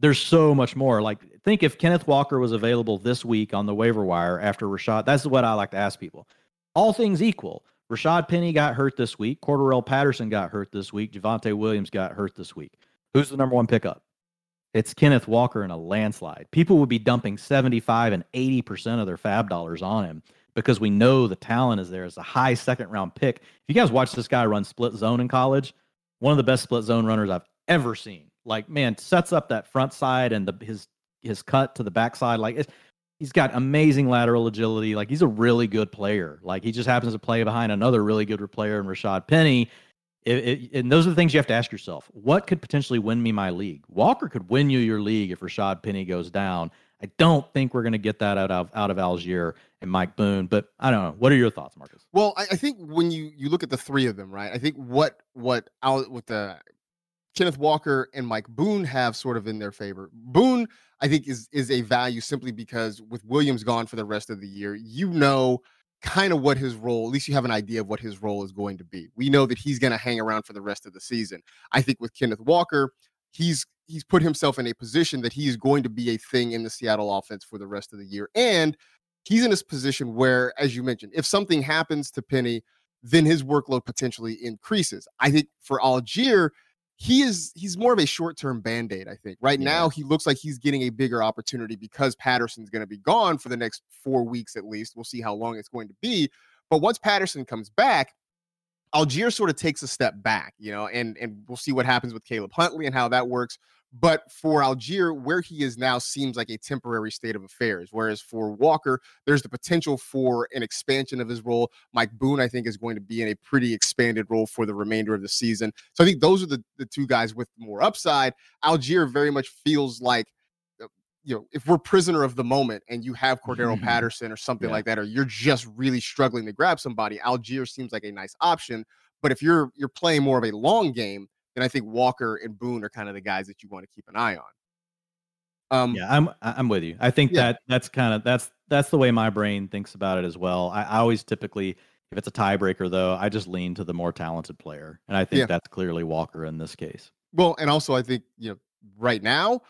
there's so much more. Like, think if Kenneth Walker was available this week on the waiver wire after Rashaad. That's what I like to ask people. All things equal, Rashaad Penny got hurt this week. Cordarrelle Patterson got hurt this week. Javonte Williams got hurt this week. Who's the number one pickup? It's Kenneth Walker in a landslide. People would be dumping 75 and 80% of their fab dollars on him because we know the talent is there. It's a high second round pick. If you guys watch this guy run split zone in college, one of the best split zone runners I've ever seen like man sets up that front side and the his his cut to the backside like he's got amazing lateral agility like he's a really good player like he just happens to play behind another really good player in Rashaad Penny it, it, and those are the things you have to ask yourself what could potentially win me my league Walker could win you your league if Rashaad Penny goes down I don't think we're going to get that out of out of Allgeier and Mike Boone, but I don't know. What are your thoughts, Marcas? Well, I, I, think when you you look at the three of them, right? I think what what out with the Kenneth Walker and Mike Boone have sort of in their favor. Boone, I think, is is a value simply because with Williams gone for the rest of the year, you know kind of what his role, at least you have an idea of what his role is going to be. We know that he's going to hang around for the rest of the season. I think with Kenneth Walker, he's he's put himself in a position that he's going to be a thing in the Seattle offense for the rest of the year. And he's in this position where, as you mentioned, if something happens to Penny, then his workload potentially increases. I think for Allgeier, he is he's more of a short-term band-aid i think. Right yeah. now he looks like he's getting a bigger opportunity because patterson's going to be gone for the next four weeks at least. We'll see how long it's going to be. But once patterson comes back allgeier sort of takes a step back you know and and we'll see what happens with caleb huntley and how that works but for Allgeier, where he is now seems like a temporary state of affairs. Whereas for Walker, there's the potential for an expansion of his role. Mike Boone, I think, is going to be in a pretty expanded role for the remainder of the season. So I think those are the, the two guys with more upside. Allgeier very much feels like uh, you know, if we're prisoner of the moment and you have Cordarrelle Patterson or something Yeah. like that, or you're just really struggling to grab somebody, Allgeier seems like a nice option. But if you're you're playing more of a long game, then I think Walker and Boone are kind of the guys that you want to keep an eye on. Um, yeah, I'm I'm with you. I think Yeah. that that's kind of that's that's the way my brain thinks about it as well. I, I always typically, if it's a tiebreaker though, I just lean to the more talented player, and I think Yeah. that's clearly Walker in this case. Well, and also I think you know right now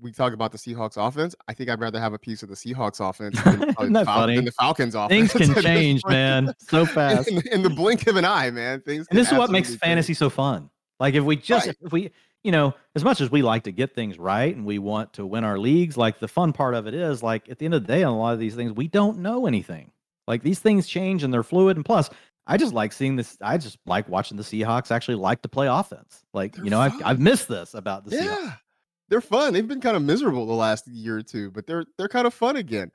we talk about the Seahawks offense. I think I'd rather have a piece of the Seahawks offense than, Isn't the, that Fal- funny? than the Falcons offense. Things can change, man, so fast. In, in the blink of an eye, man. Things. and this is what makes change. fantasy so fun. Like if we just Right. if we you know as much as we like to get things right and we want to win our leagues, like the fun part of it is like at the end of the day on a lot of these things we don't know anything. Like these things change and they're fluid. And plus, I just like seeing this. I just like watching the Seahawks actually like to play offense. Like They're you know I've. I've missed this about the Seahawks. Yeah, they're fun. They've been kind of miserable the last year or two, but they're they're kind of fun again.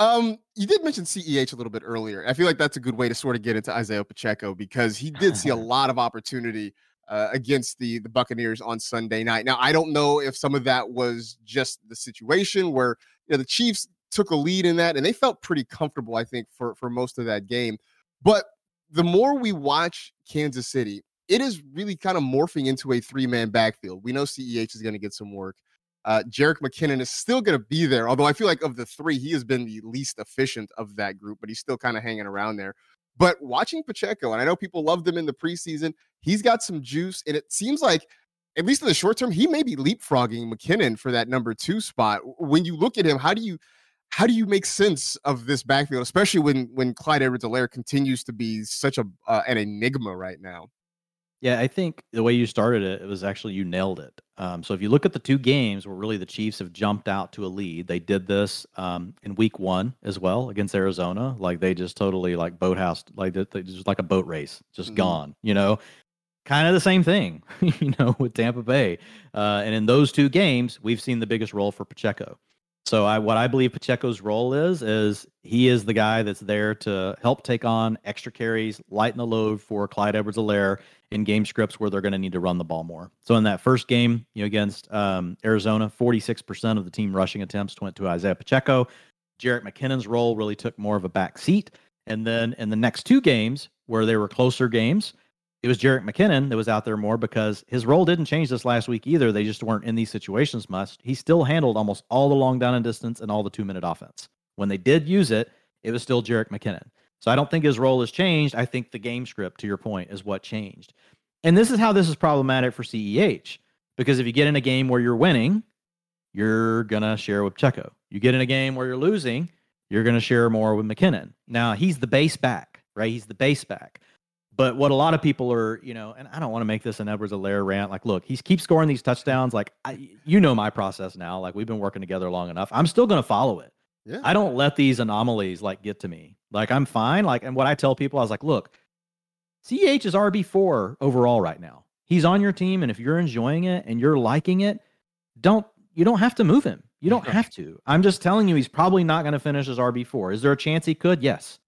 Um, you did mention CEH a little bit earlier. I feel like that's a good way to sort of get into Isaiah Pacheco because he did see a lot of opportunity uh, against the the Buccaneers on Sunday night. Now, I don't know if some of that was just the situation where you know the Chiefs took a lead in that and they felt pretty comfortable. I think for for most of that game, but the more we watch Kansas City, it is really kind of morphing into a three man backfield. We know CEH is going to get some work. Uh, Jerick McKinnon is still going to be there, although I feel like of the three, he has been the least efficient of that group, but he's still kind of hanging around there. But watching Pacheco, and I know people loved him in the preseason, he's got some juice, and it seems like, at least in the short term, he may be leapfrogging McKinnon for that number two spot. When you look at him, how do you how do you make sense of this backfield, especially when when Clyde Edwards-Helaire continues to be such a uh, an enigma right now? Yeah, I think the way you started it, it was actually you nailed it. Um, so if you look at the two games where really the Chiefs have jumped out to a lead, they did this um, in Week One as well against Arizona. Like they just totally like boathouse, like they, they just like a boat race, just Mhm. gone. You know, kind of the same thing. You know, with Tampa Bay, uh, and in those two games, we've seen the biggest role for Pacheco. So I what I believe Pacheco's role is is he is the guy that's there to help take on extra carries, lighten the load for Clyde Edwards-Helaire in game scripts where they're going to need to run the ball more. So in that first game, you know, against um, Arizona, 46% of the team rushing attempts went to Isaiah Pacheco. Jerick McKinnon's role really took more of a back seat. And then in the next two games where they were closer games, it was Jerick McKinnon that was out there more because his role didn't change this last week either. They just weren't in these situations much. He still handled almost all the long down and distance and all the two minute offense. When they did use it, it was still Jerick McKinnon. So I don't think his role has changed. I think the game script, to your point, is what changed. And this is how this is problematic for CEH because if you get in a game where you're winning, you're going to share with Checo. You get in a game where you're losing, you're going to share more with McKinnon. Now, he's the base back, right? He's the base back. But what a lot of people are, you know, and I don't want to make this an Edwards-Helaire rant. Like, look, he's keeps scoring these touchdowns. Like, I, you know my process now. Like, we've been working together long enough. I'm still going to follow it. Yeah. I don't let these anomalies like get to me. Like, I'm fine. Like, and what I tell people, I was like, look, CH is RB four overall right now. He's on your team, and if you're enjoying it and you're liking it, don't you don't have to move him. You don't have to. I'm just telling you, he's probably not going to finish as RB four. Is there a chance he could? Yes.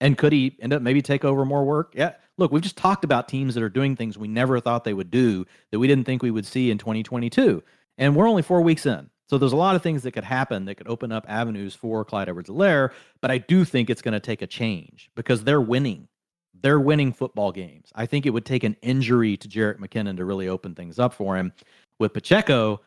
And could he end up maybe take over more work? Yeah. Look, we've just talked about teams that are doing things we never thought they would do that we didn't think we would see in 2022. And we're only four weeks in. So there's a lot of things that could happen that could open up avenues for Clyde Edwards-Helaire. But I do think it's going to take a change because they're winning. They're winning football games. I think it would take an injury to Jerick McKinnon to really open things up for him. With Pacheco,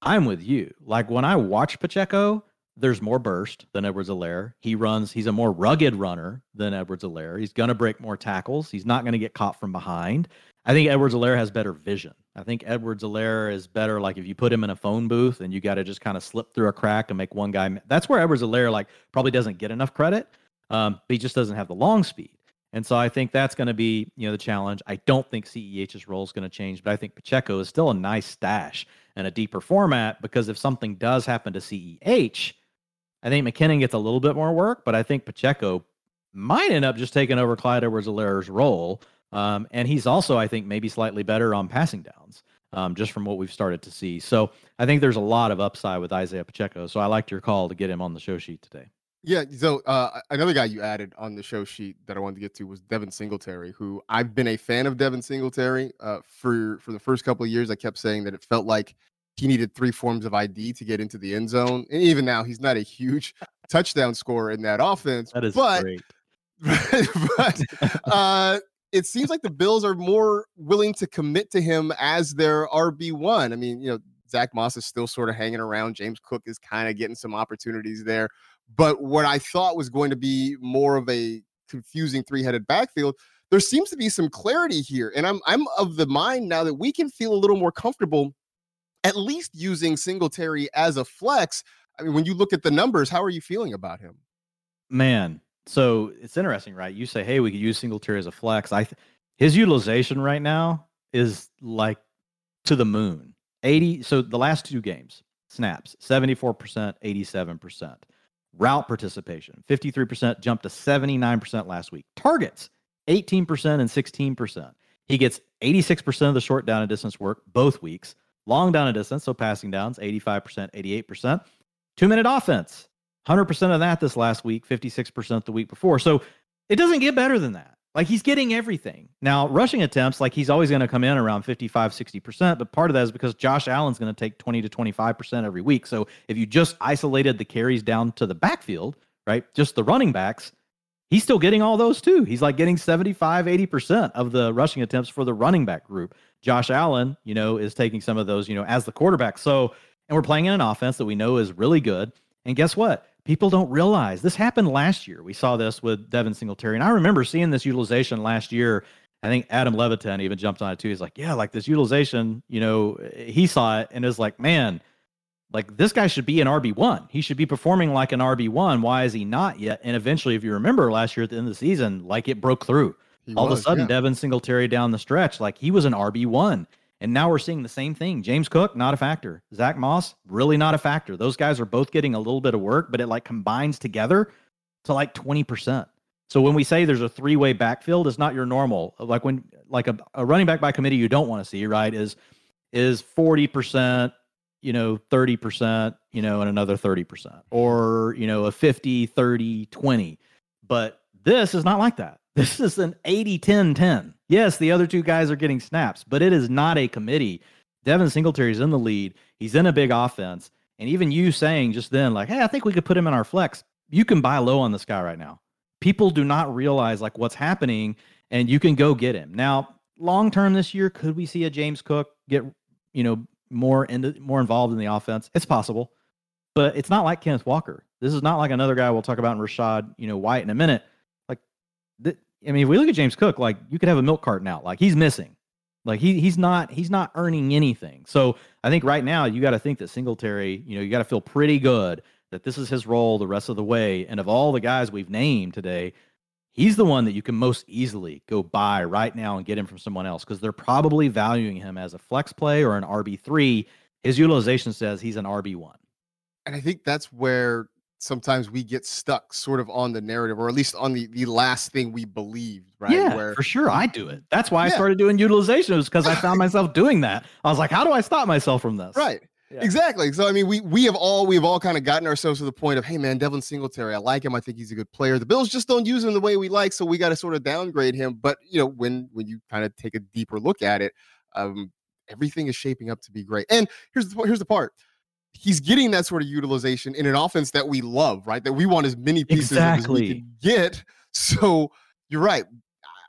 I'm with you. Like when I watch Pacheco, there's more burst than Edwards-Helaire. He runs, he's a more rugged runner than Edwards-Helaire. He's going to break more tackles. He's not going to get caught from behind. I think Edwards-Helaire has better vision. I think Edwards-Helaire is better. Like if you put him in a phone booth and you got to just kind of slip through a crack and make one guy. That's where Edwards-Helaire like probably doesn't get enough credit. Um, but he just doesn't have the long speed. And so I think that's going to be, you know, the challenge. I don't think CEH's role is going to change, but I think Pacheco is still a nice stash in a deeper format because if something does happen to CEH, I think McKinnon gets a little bit more work, but I think Pacheco might end up just taking over Clyde Edwards-Helaire's role. Um, and he's also, I think, maybe slightly better on passing downs, um, just from what we've started to see. So I think there's a lot of upside with Isaiah Pacheco. So I liked your call to get him on the show sheet today. Yeah. So uh, another guy you added on the show sheet that I wanted to get to was Devin Singletary, who I've been a fan of Devin Singletary uh, for for the first couple of years. I kept saying that it felt like he needed three forms of ID to get into the end zone. And even now, he's not a huge touchdown scorer in that offense. That is but, great. but uh, it seems like the Bills are more willing to commit to him as their RB1. I mean, you know, Zach Moss is still sort of hanging around. James Cook is kind of getting some opportunities there. But what I thought was going to be more of a confusing three-headed backfield, there seems to be some clarity here. And I'm I'm of the mind now that we can feel a little more comfortable at least using Singletary as a flex. I mean, when you look at the numbers, how are you feeling about him? Man, so it's interesting, right? You say, "Hey, we could use Singletary as a flex." I th- his utilization right now is like to the moon. 80 so the last two games, snaps, 74%, 87%. Route participation, 53% jumped to 79% last week. Targets, 18% and 16%. He gets 86% of the short down and distance work both weeks. Long down and distance, so passing downs, 85%, 88%. Two minute offense, 100% of that this last week, 56% the week before. So it doesn't get better than that. Like he's getting everything. Now, rushing attempts, like he's always going to come in around 55, 60%, but part of that is because Josh Allen's going to take 20 to 25% every week. So if you just isolated the carries down to the backfield, right, just the running backs, he's still getting all those too. He's like getting 75, 80% of the rushing attempts for the running back group. Josh Allen, you know, is taking some of those, you know, as the quarterback. So, and we're playing in an offense that we know is really good. And guess what? People don't realize this happened last year. We saw this with Devin Singletary. And I remember seeing this utilization last year. I think Adam Levitan even jumped on it too. He's like, yeah, like this utilization, you know, he saw it and is like, man, like this guy should be an RB1. He should be performing like an RB1. Why is he not yet? And eventually, if you remember last year at the end of the season, like it broke through. He All was, of a sudden, yeah. Devin Singletary down the stretch, like he was an RB1. And now we're seeing the same thing. James Cook, not a factor. Zach Moss, really not a factor. Those guys are both getting a little bit of work, but it like combines together to like 20%. So when we say there's a three-way backfield, it's not your normal. Like when like a, a running back by committee you don't want to see, right? Is is 40%, you know, 30%, you know, and another 30%. Or, you know, a 50, 30, 20. But this is not like that. This is an 80 10 10. Yes, the other two guys are getting snaps, but it is not a committee. Devin Singletary is in the lead. He's in a big offense. And even you saying just then, like, hey, I think we could put him in our flex, you can buy low on this guy right now. People do not realize like what's happening, and you can go get him. Now, long term this year, could we see a James Cook get, you know, more into more involved in the offense? It's possible. But it's not like Kenneth Walker. This is not like another guy we'll talk about in Rachaad, you know, White in a minute Like I mean, if we look at James Cook, like you could have a milk carton out, like he's missing, like he he's not he's not earning anything. So I think right now you got to think that Singletary, you know, you got to feel pretty good that this is his role the rest of the way. And of all the guys we've named today, he's the one that you can most easily go buy right now and get him from someone else because they're probably valuing him as a flex play or an RB three. His utilization says he's an RB one. And I think that's where sometimes we get stuck sort of on the narrative or at least on the the last thing we believed right yeah Where, for sure i do it that's why yeah. i started doing utilization It was because i found myself doing that i was like how do i stop myself from this right yeah. Exactly. So I mean, we we have all we've all kind of gotten ourselves to the point of, hey man, Devin Singletary, I like him. I think he's a good player. The Bills just don't use him the way we like, so we got to sort of downgrade him. But you know, when when you kind of take a deeper look at it, um, everything is shaping up to be great. And here's the here's the part: he's getting that sort of utilization in an offense that we love, right? That we want as many pieces exactly. as we can get. So you're right.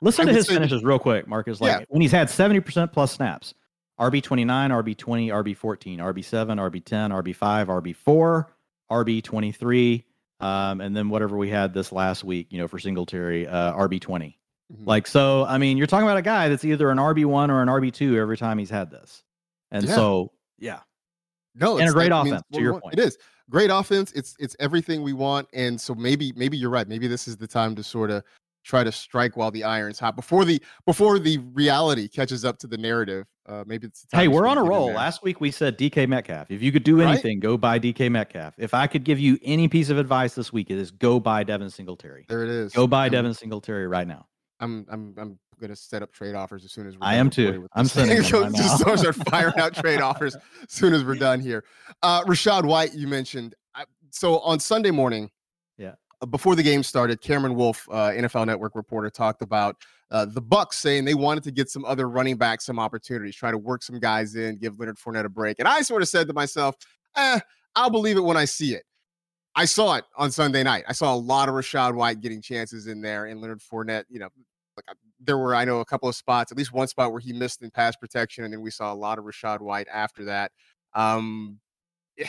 Listen I to his say, finishes real quick, Marcas. Like yeah. when he's had 70% plus snaps, RB 29, RB 20, RB 14, RB 7, RB 10, RB 5, RB 4, RB 23, um, and then whatever we had this last week, you know, for Singletary, uh, RB 20. Mm-hmm. Like, so, I mean, you're talking about a guy that's either an RB1 or an RB2 every time he's had this. And yeah. so, yeah, no, and a great offense. I mean, to your point, it is great offense. It's it's everything we want, and so maybe maybe you're right. Maybe this is the time to sort of try to strike while the iron's hot before the before the reality catches up to the narrative. Uh, maybe it's hey, we're on a roll. Last week we said DK Metcalf. If you could do anything, right? go buy DK Metcalf. If I could give you any piece of advice this week, it is go buy Devin Singletary. There it is. Go buy I'm, Devin Singletary right now. I'm I'm I'm gonna set up trade offers as soon as we're I am too. I'm sending right just start firing out trade offers as soon as we're done here. Uh, Rachaad White, you mentioned. I, so on Sunday morning, before the game started, Cameron Wolfe, uh, NFL Network reporter, talked about uh, the Bucs saying they wanted to get some other running backs some opportunities, try to work some guys in, give Leonard Fournette a break. And I sort of said to myself, eh, I'll believe it when I see it. I saw it on Sunday night. I saw a lot of Rachaad White getting chances in there, and Leonard Fournette. You know, like uh, there were I know a couple of spots, at least one spot where he missed in pass protection, and then we saw a lot of Rachaad White after that. Um, eh,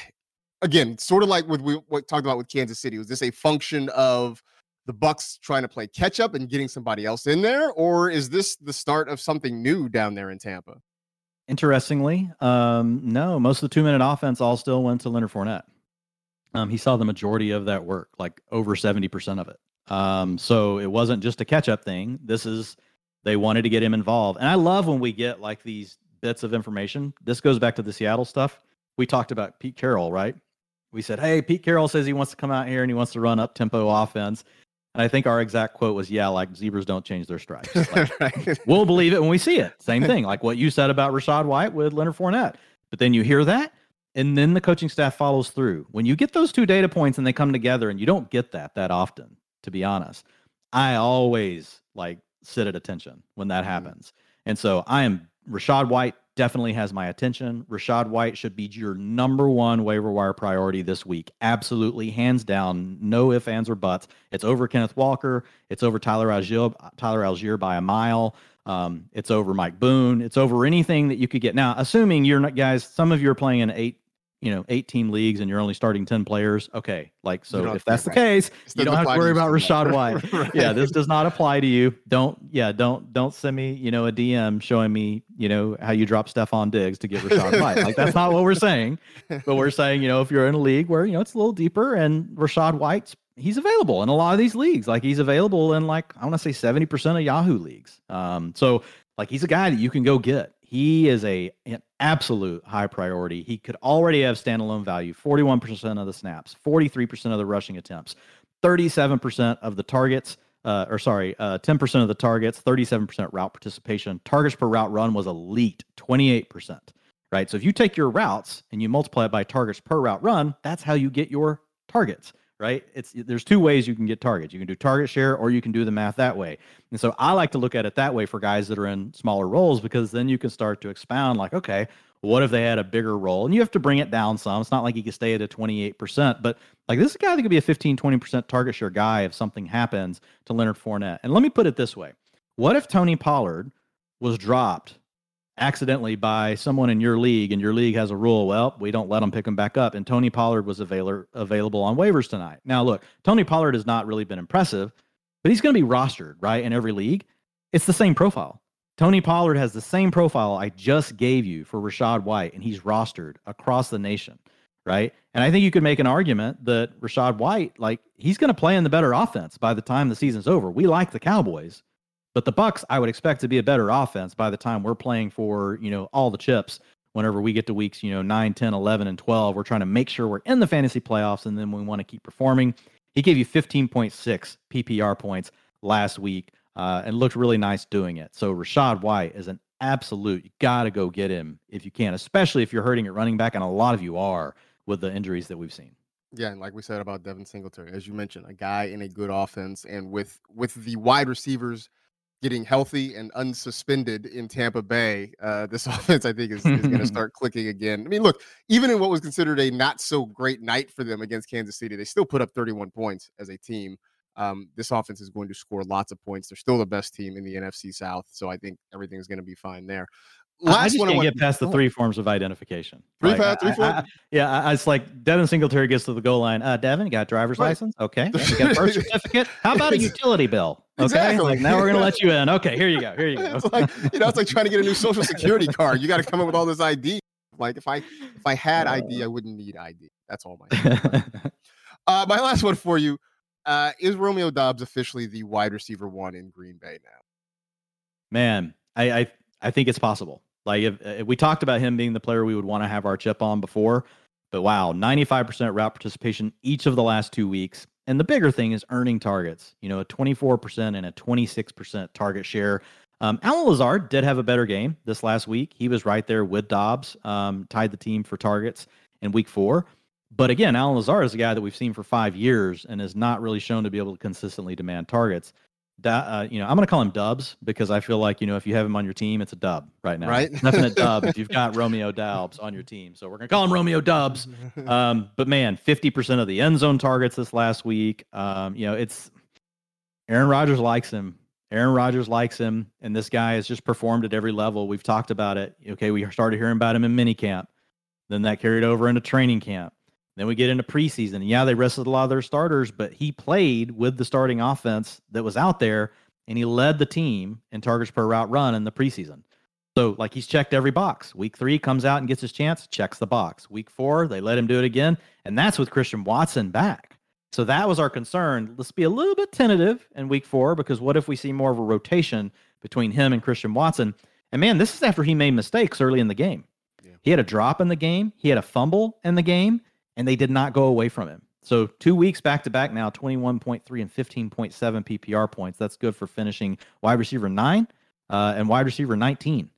again, sort of like with we what talked about with Kansas City. Was this a function of the Bucs trying to play catch up and getting somebody else in there, or is this the start of something new down there in Tampa? Interestingly, um, no, most of the two minute offense all still went to Leonard Fournette. Um, he saw the majority of that work, like over 70% of it. Um, so it wasn't just a catch up thing. This is, they wanted to get him involved. And I love when we get like these bits of information. This goes back to the Seattle stuff. We talked about Pete Carroll, right? We said, hey, Pete Carroll says he wants to come out here and he wants to run up tempo offense. And I think our exact quote was, yeah, like zebras don't change their stripes. Like, right. We'll believe it when we see it. Same thing, like what you said about Rachaad White with Leonard Fournette. But then you hear that and then the coaching staff follows through. When you get those two data points and they come together, and you don't get that that often, to be honest, I always like sit at attention when that mm-hmm. happens. And so I am Rachaad White definitely has my attention. Rachaad White should be your number one waiver wire priority this week. Absolutely, hands down, no ifs, ands, or buts. It's over Kenneth Walker. It's over Tyler Allgeier, Tyler Allgeier by a mile. Um, it's over Mike Boone. It's over anything that you could get. Now, assuming you're not guys, some of you are playing in eight you know, 18 leagues and you're only starting 10 players, okay. Like, so if that's the right. case, you don't have to worry about rachaad White. right. Yeah, this does not apply to you. Don't, yeah, don't, don't send me, you know, a DM showing me, you know, how you drop Stefon Diggs to get rachaad White. Like, that's not what we're saying. But we're saying, you know, if you're in a league where, you know, it's a little deeper and rachaad White's, he's available in a lot of these leagues. Like, he's available in like, I want to say 70% of Yahoo leagues. Um, so, like, he's a guy that you can go get. He is a an absolute high priority. He could already have standalone value 41% of the snaps, 43% of the rushing attempts, 37% of the targets, uh, or sorry, uh, 10% of the targets, 37% route participation. Targets per route run was elite, 28%. Right. So if you take your routes and you multiply it by targets per route run, that's how you get your targets right? It's there's two ways you can get targets. You can do target share or you can do the math that way. And so I like to look at it that way for guys that are in smaller roles because then you can start to expound like, okay, what if they had a bigger role? And you have to bring it down some. It's not like you can stay at a 28%, but like this guy that could be a 15, 20% target share guy if something happens to Leonard Fournette. And let me put it this way. What if Tony Pollard was dropped accidentally by someone in your league and your league has a rule well we don't let them pick them back up. And tony pollard was avail- available on waivers tonight. Now look tony pollard has not really been impressive but he's going to be rostered right in every league. It's the same profile. Tony pollard has the same profile i just gave you for Rachaad white and he's rostered across the nation right? And i think you could make an argument that Rachaad white like he's going to play in the better offense by the time the season's over. We like the cowboys but the Bucs, I would expect to be a better offense by the time we're playing for, you know, all the chips. Whenever we get to weeks, you know, 9, 10, 11, and 12, we're trying to make sure we're in the fantasy playoffs and then we want to keep performing. He gave you 15.6 PPR points last week uh, and looked really nice doing it. So Rachaad White is an absolute. You got to go get him if you can, especially if you're hurting at running back, and a lot of you are with the injuries that we've seen. Yeah, and like we said about Devin Singletary, as you mentioned, a guy in a good offense, and with with the wide receivers getting healthy and unsuspended in Tampa Bay, uh, this offense I think is, is going to start clicking again. I mean, look, even in what was considered a not so great night for them against Kansas City, they still put up 31 points as a team. Um, this offense is going to score lots of points. They're still the best team in the NFC South, so I think everything's going to be fine there. Last one. I just can't get past the three forms of identification. Three, like, five, three, I, four? I, yeah, I, it's like Devin Singletary gets to the goal line. Uh, Devin, you got a driver's right. license? Okay. You got a birth certificate? How about a utility bill? Okay. Exactly. Like now we're gonna let you in. Okay, here you go. Here you go. it's like you know, it's like trying to get a new social security card. You got to come up with all this ID. Like if I if I had ID, I wouldn't need ID. That's all my. uh, my last one for you uh, is Romeo Doubs officially the wide receiver one in Green Bay now? Man, I I, I think it's possible. Like if, if we talked about him being the player we would want to have our chip on before, but wow, 95% route participation each of the last two weeks. And the bigger thing is earning targets, you know, a 24% and a 26% target share. Um, Allen Lazard did have a better game this last week. He was right there with Doubs, um, tied the team for targets in week four. But again, Allen Lazard is a guy that we've seen for five years and is not really shown to be able to consistently demand targets. Uh, you know, I'm going to call him Dubs because I feel like you know if you have him on your team, it's a dub right now. Right, definite dub if you've got Romeo Dubs on your team. So we're going to call him Romeo Dubs. Um, but man, 50% of the end zone targets this last week. Um, you know, it's Aaron Rodgers likes him. Aaron Rodgers likes him, and this guy has just performed at every level. We've talked about it. Okay, we started hearing about him in minicamp. Then that carried over into training camp. Then we get into preseason. Yeah, they rested a lot of their starters, but he played with the starting offense that was out there and he led the team in targets per route run in the preseason. So, like, he's checked every box. Week three comes out and gets his chance, checks the box. Week four, they let him do it again. And that's with Christian Watson back. So, that was our concern. Let's be a little bit tentative in week four because what if we see more of a rotation between him and Christian Watson? And man, this is after he made mistakes early in the game. Yeah. He had a drop in the game, he had a fumble in the game, and they did not go away from him. So two weeks back to back now, 21.3 and 15.7 PPR points. That's good for finishing wide receiver nine uh, and wide receiver 19.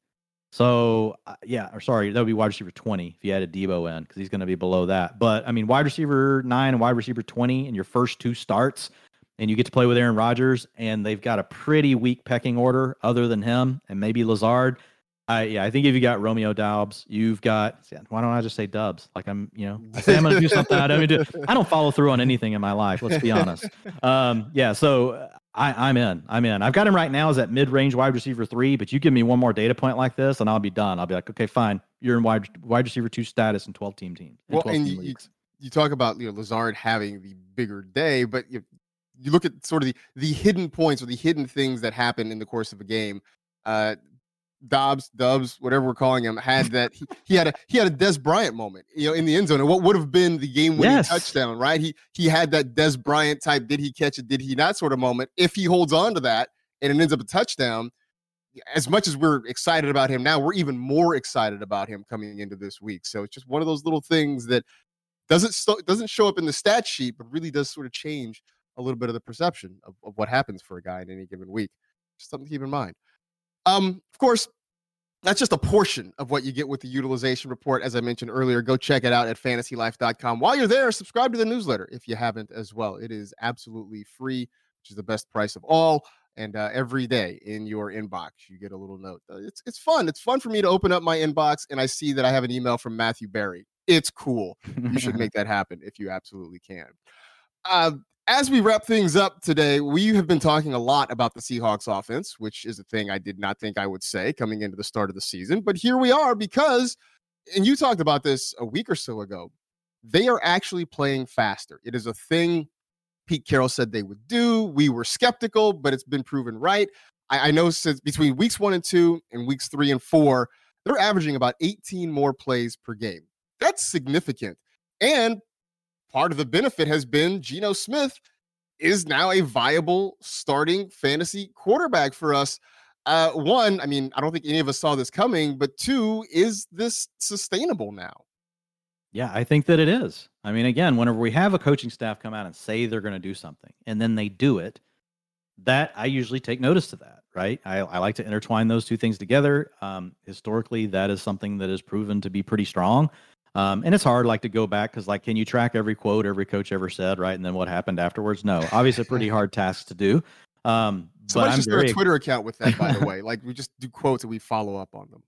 So uh, yeah, or sorry, that would be wide receiver 20 if you added Deebo in because he's going to be below that. But I mean, wide receiver nine and wide receiver 20 in your first two starts, and you get to play with Aaron Rodgers, and they've got a pretty weak pecking order other than him and maybe Lazard. I yeah, I think if you got Romeo Doubs, you've got. Why don't I just say Dubs? Like I'm, you know, I say I'm going to do something. I don't do. I don't follow through on anything in my life. Let's be honest. Um, yeah, so uh, I, I'm in. I'm in. I've got him right now as at mid-range wide receiver three. But you give me one more data point like this, and I'll be done. I'll be like, okay, fine. You're in wide wide receiver two status in 12 team teams. Well, and you, you, you talk about you know Lazard having the bigger day, but you you look at sort of the the hidden points or the hidden things that happen in the course of a game. Uh, Doubs, Dubs, whatever we're calling him, had that he, he had a he had a Dez Bryant moment, you know, in the end zone, and what would have been the game winning yes. touchdown, right? He he had that Dez Bryant type, did he catch it, did he not sort of moment. If he holds on to that and it ends up a touchdown, as much as we're excited about him now, we're even more excited about him coming into this week. So it's just one of those little things that doesn't st- doesn't show up in the stat sheet, but really does sort of change a little bit of the perception of, of what happens for a guy in any given week. Just something to keep in mind. Um, of course, that's just a portion of what you get with the utilization report. As I mentioned earlier, go check it out at fantasylife.com. While you're there, subscribe to the newsletter if you haven't as well. It is absolutely free, which is the best price of all. And uh, every day in your inbox, you get a little note. Uh, it's it's fun. It's fun for me to open up my inbox and I see that I have an email from Matthew Berry. It's cool. You should make that happen if you absolutely can. Uh, as we wrap things up today, we have been talking a lot about the Seahawks offense, which is a thing I did not think I would say coming into the start of the season. But here we are because, and you talked about this a week or so ago, they are actually playing faster. It is a thing Pete Carroll said they would do. We were skeptical, but it's been proven right. I, I know since between weeks one and two and weeks three and four, they're averaging about 18 more plays per game. That's significant. And part of the benefit has been Geno Smith is now a viable starting fantasy quarterback for us. Uh, one, I mean, I don't think any of us saw this coming, but two, is this sustainable now? Yeah, I think that it is. I mean, again, whenever we have a coaching staff come out and say they're going to do something and then they do it, that I usually take notice to that, right? I, I like to intertwine those two things together. Um, historically, that is something that is proven to be pretty strong. Um, and it's hard like to go back because like can you track every quote every coach ever said right and then what happened afterwards? No obviously a pretty hard task to do. Um but i'm just very... a twitter account with that by the way. Like we just do quotes and we follow up on them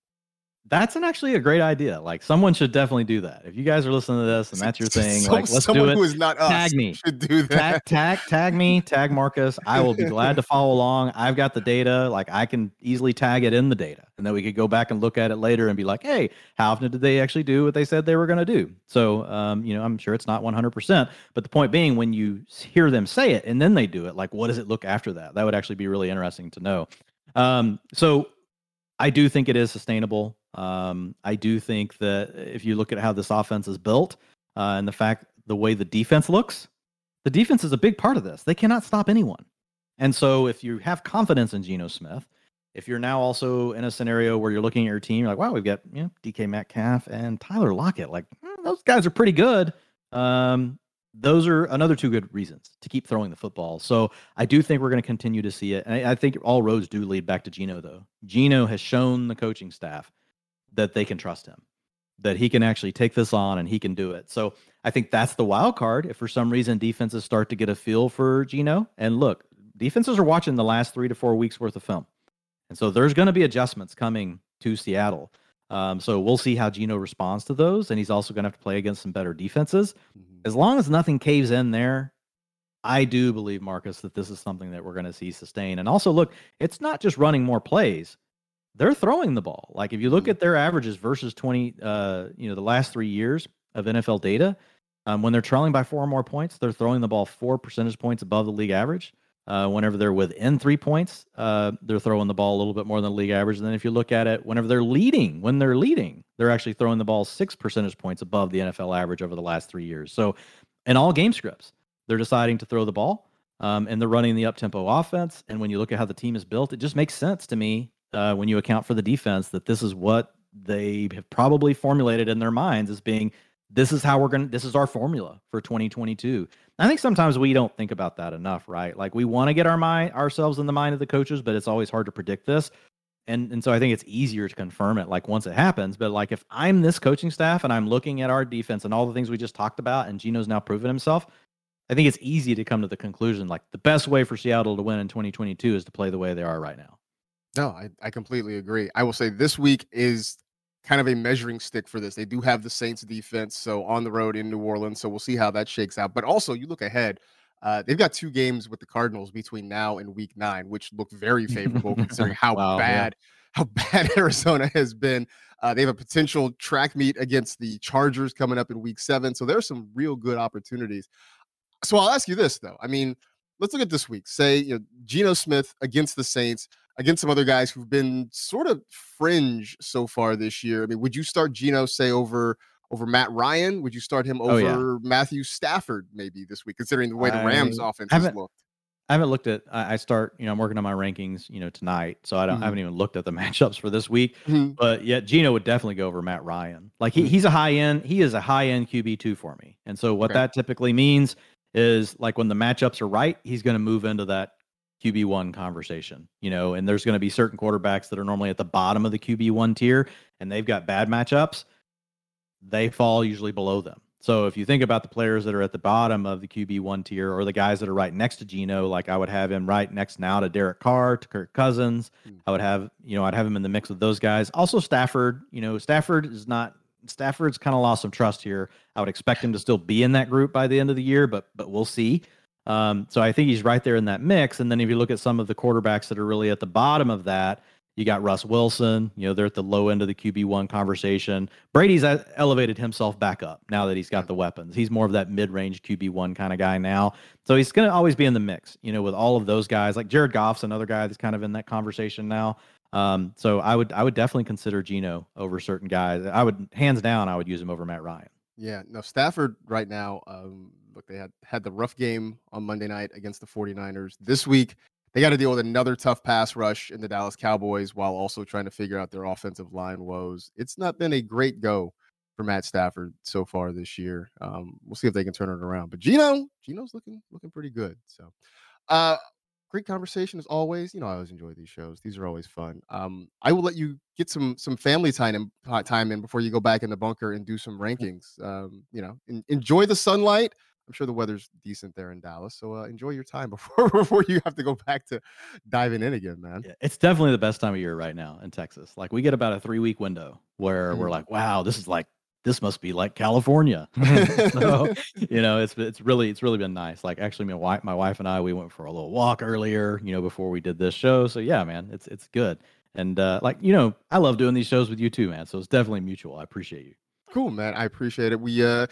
that's an actually a great idea. Like someone should definitely do that. If you guys are listening to this and that's your thing, like let's do it. Who is not us tag me. Should do that. Tag, tag, tag me. Tag Marcas. I will be glad to follow along. I've got the data. Like I can easily tag it in the data, and then we could go back and look at it later and be like, hey, how often did they actually do what they said they were going to do? So, um, you know, I'm sure it's not 100, percent but the point being, when you hear them say it and then they do it, like what does it look after that? That would actually be really interesting to know. Um, so I do think it is sustainable. Um, I do think that if you look at how this offense is built uh, and the fact the way the defense looks, the defense is a big part of this. They cannot stop anyone. And so if you have confidence in Geno Smith, if you're now also in a scenario where you're looking at your team, you're like, wow, we've got you know, DK Metcalf and Tyler Lockett. Like, mm, those guys are pretty good. Um, those are another two good reasons to keep throwing the football. So I do think we're going to continue to see it. And I, I, think all roads do lead back to Geno, though. Geno has shown the coaching staff that they can trust him. that he can actually take this on and he can do it. So I think that's the wild card. If for some reason defenses start to get a feel for Geno, and look, defenses are watching the last three to four weeks worth of film. And so there's going to be adjustments coming to Seattle. Um, so we'll see how Geno responds to those. And he's also going to have to play against some better defenses. Mm-hmm. As long as nothing caves in there, I do believe, Marcas, that this is something that we're going to see sustain. And also, look, it's not just running more plays they're throwing the ball. Like if you look mm-hmm. at their averages versus 20, uh, you know, the last three years of NFL data, um, when they're trailing by four or more points, they're throwing the ball four percentage points above the league average. Uh, whenever they're within three points, uh, they're throwing the ball a little bit more than the league average. And then if you look at it, whenever they're leading, when they're leading, they're actually throwing the ball six percentage points above the NFL average over the last three years. So, in all game scripts, they're deciding to throw the ball, um, and they're running the up tempo offense. And when you look at how the team is built, it just makes sense to me uh, when you account for the defense that this is what they have probably formulated in their minds as being this is how we're going to this is our formula for 2022 i think sometimes we don't think about that enough right? Like we want to get our mind ourselves in the mind of the coaches but it's always hard to predict this. And and so i think it's easier to confirm it like once it happens. But like if i'm this coaching staff and i'm looking at our defense and all the things we just talked about and geno's now proven himself i think it's easy to come to the conclusion like the best way for seattle to win in 2022 is to play the way they are right now no, I, I completely agree. I will say this week is kind of a measuring stick for this. They do have the Saints defense, so on the road in New Orleans. So we'll see how that shakes out. But also, you look ahead. Uh, they've got two games with the Cardinals between now and Week Nine, which look very favorable considering how wow, bad yeah. how bad Arizona has been. Uh, they have a potential track meet against the Chargers coming up in Week Seven, so there's some real good opportunities. So I'll ask you this though. I mean, let's look at this week. Say you know Geno Smith against the Saints against some other guys who've been sort of fringe so far this year. I mean, would you start Geno say over over Matt Ryan? Would you start him over oh, yeah. Matthew Stafford maybe this week, considering the way the Rams I offense has looked? I haven't looked at. I start. You know, I'm working on my rankings. You know, tonight, so I don't. Mm-hmm. I haven't even looked at the matchups for this week. Mm-hmm. But yet, Geno would definitely go over Matt Ryan. Like he, mm-hmm. he's a high end. He is a high end QB two for me. And so what okay. that typically means is like when the matchups are right, he's going to move into that QB1 conversation, you know, and there's going to be certain quarterbacks that are normally at the bottom of the QB1 tier and they've got bad matchups. They fall usually below them. So if you think about the players that are at the bottom of the QB1 tier or the guys that are right next to Geno, like I would have him right next now to Derek Carr, to Kirk Cousins. Mm. I would have, you know, I'd have him in the mix with those guys. Also Stafford, you know, Stafford is not Stafford's kind of lost some trust here. I would expect him to still be in that group by the end of the year, but but we'll see. Um, so I think he's right there in that mix. And then if you look at some of the quarterbacks that are really at the bottom of that, you got Russ Wilson. You know, they're at the low end of the QB1 conversation. Brady's elevated himself back up now that he's got the weapons. He's more of that mid range QB1 kind of guy now. So he's going to always be in the mix, you know, with all of those guys. Like Jared Goff's another guy that's kind of in that conversation now. Um, so I would I would definitely consider Geno over certain guys. I would hands down I would use him over Matt Ryan. Yeah, no, Stafford right now, um, look, they had had the rough game on Monday night against the 49ers. This week, they got to deal with another tough pass rush in the Dallas Cowboys while also trying to figure out their offensive line woes. It's not been a great go for Matt Stafford so far this year. Um, we'll see if they can turn it around. But Geno, Geno's looking looking pretty good. So, uh, great conversation as always. You know, I always enjoy these shows. These are always fun. Um, I will let you get some some family time in, time in before you go back in the bunker and do some rankings. Um, you know, in, enjoy the sunlight. I'm sure the weather's decent there in Dallas, so uh, enjoy your time before before you have to go back to diving in again, man. Yeah, it's definitely the best time of year right now in Texas. Like we get about a three week window where mm. we're like, wow, this is like this must be like California. so, you know, it's it's really it's really been nice. Like actually, my wife my wife and I we went for a little walk earlier. You know, before we did this show. So yeah, man, it's it's good. And uh, like you know, I love doing these shows with you too, man. So it's definitely mutual. I appreciate you. Cool, man. I appreciate it. We uh,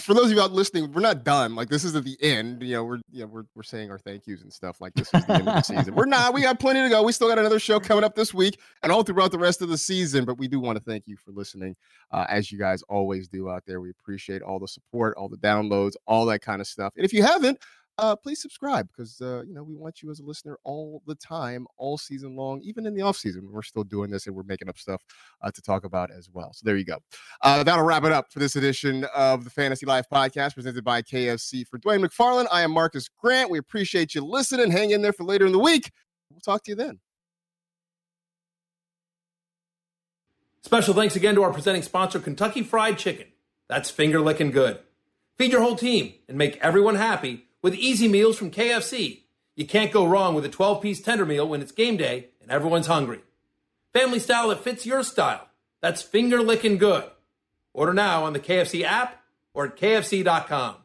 for those of you out listening, we're not done. Like this isn't the end. You know, we're you know, we're we're saying our thank yous and stuff. Like this is the end of the season. We're not. We got plenty to go. We still got another show coming up this week and all throughout the rest of the season. But we do want to thank you for listening, uh, as you guys always do out there. We appreciate all the support, all the downloads, all that kind of stuff. And if you haven't, uh, please subscribe because uh, you know we want you as a listener all the time, all season long, even in the off season. We're still doing this and we're making up stuff uh, to talk about as well. So there you go. Uh, that'll wrap it up for this edition of the Fantasy Life Podcast presented by KFC. For Dwain McFarland, I am Marcas Grant. We appreciate you listening. Hang in there for later in the week. We'll talk to you then. Special thanks again to our presenting sponsor, Kentucky Fried Chicken. That's finger licking good. Feed your whole team and make everyone happy with easy meals from KFC. You can't go wrong with a 12 piece tender meal when it's game day and everyone's hungry. Family style that fits your style. That's finger licking good. Order now on the KFC app or at KFC.com.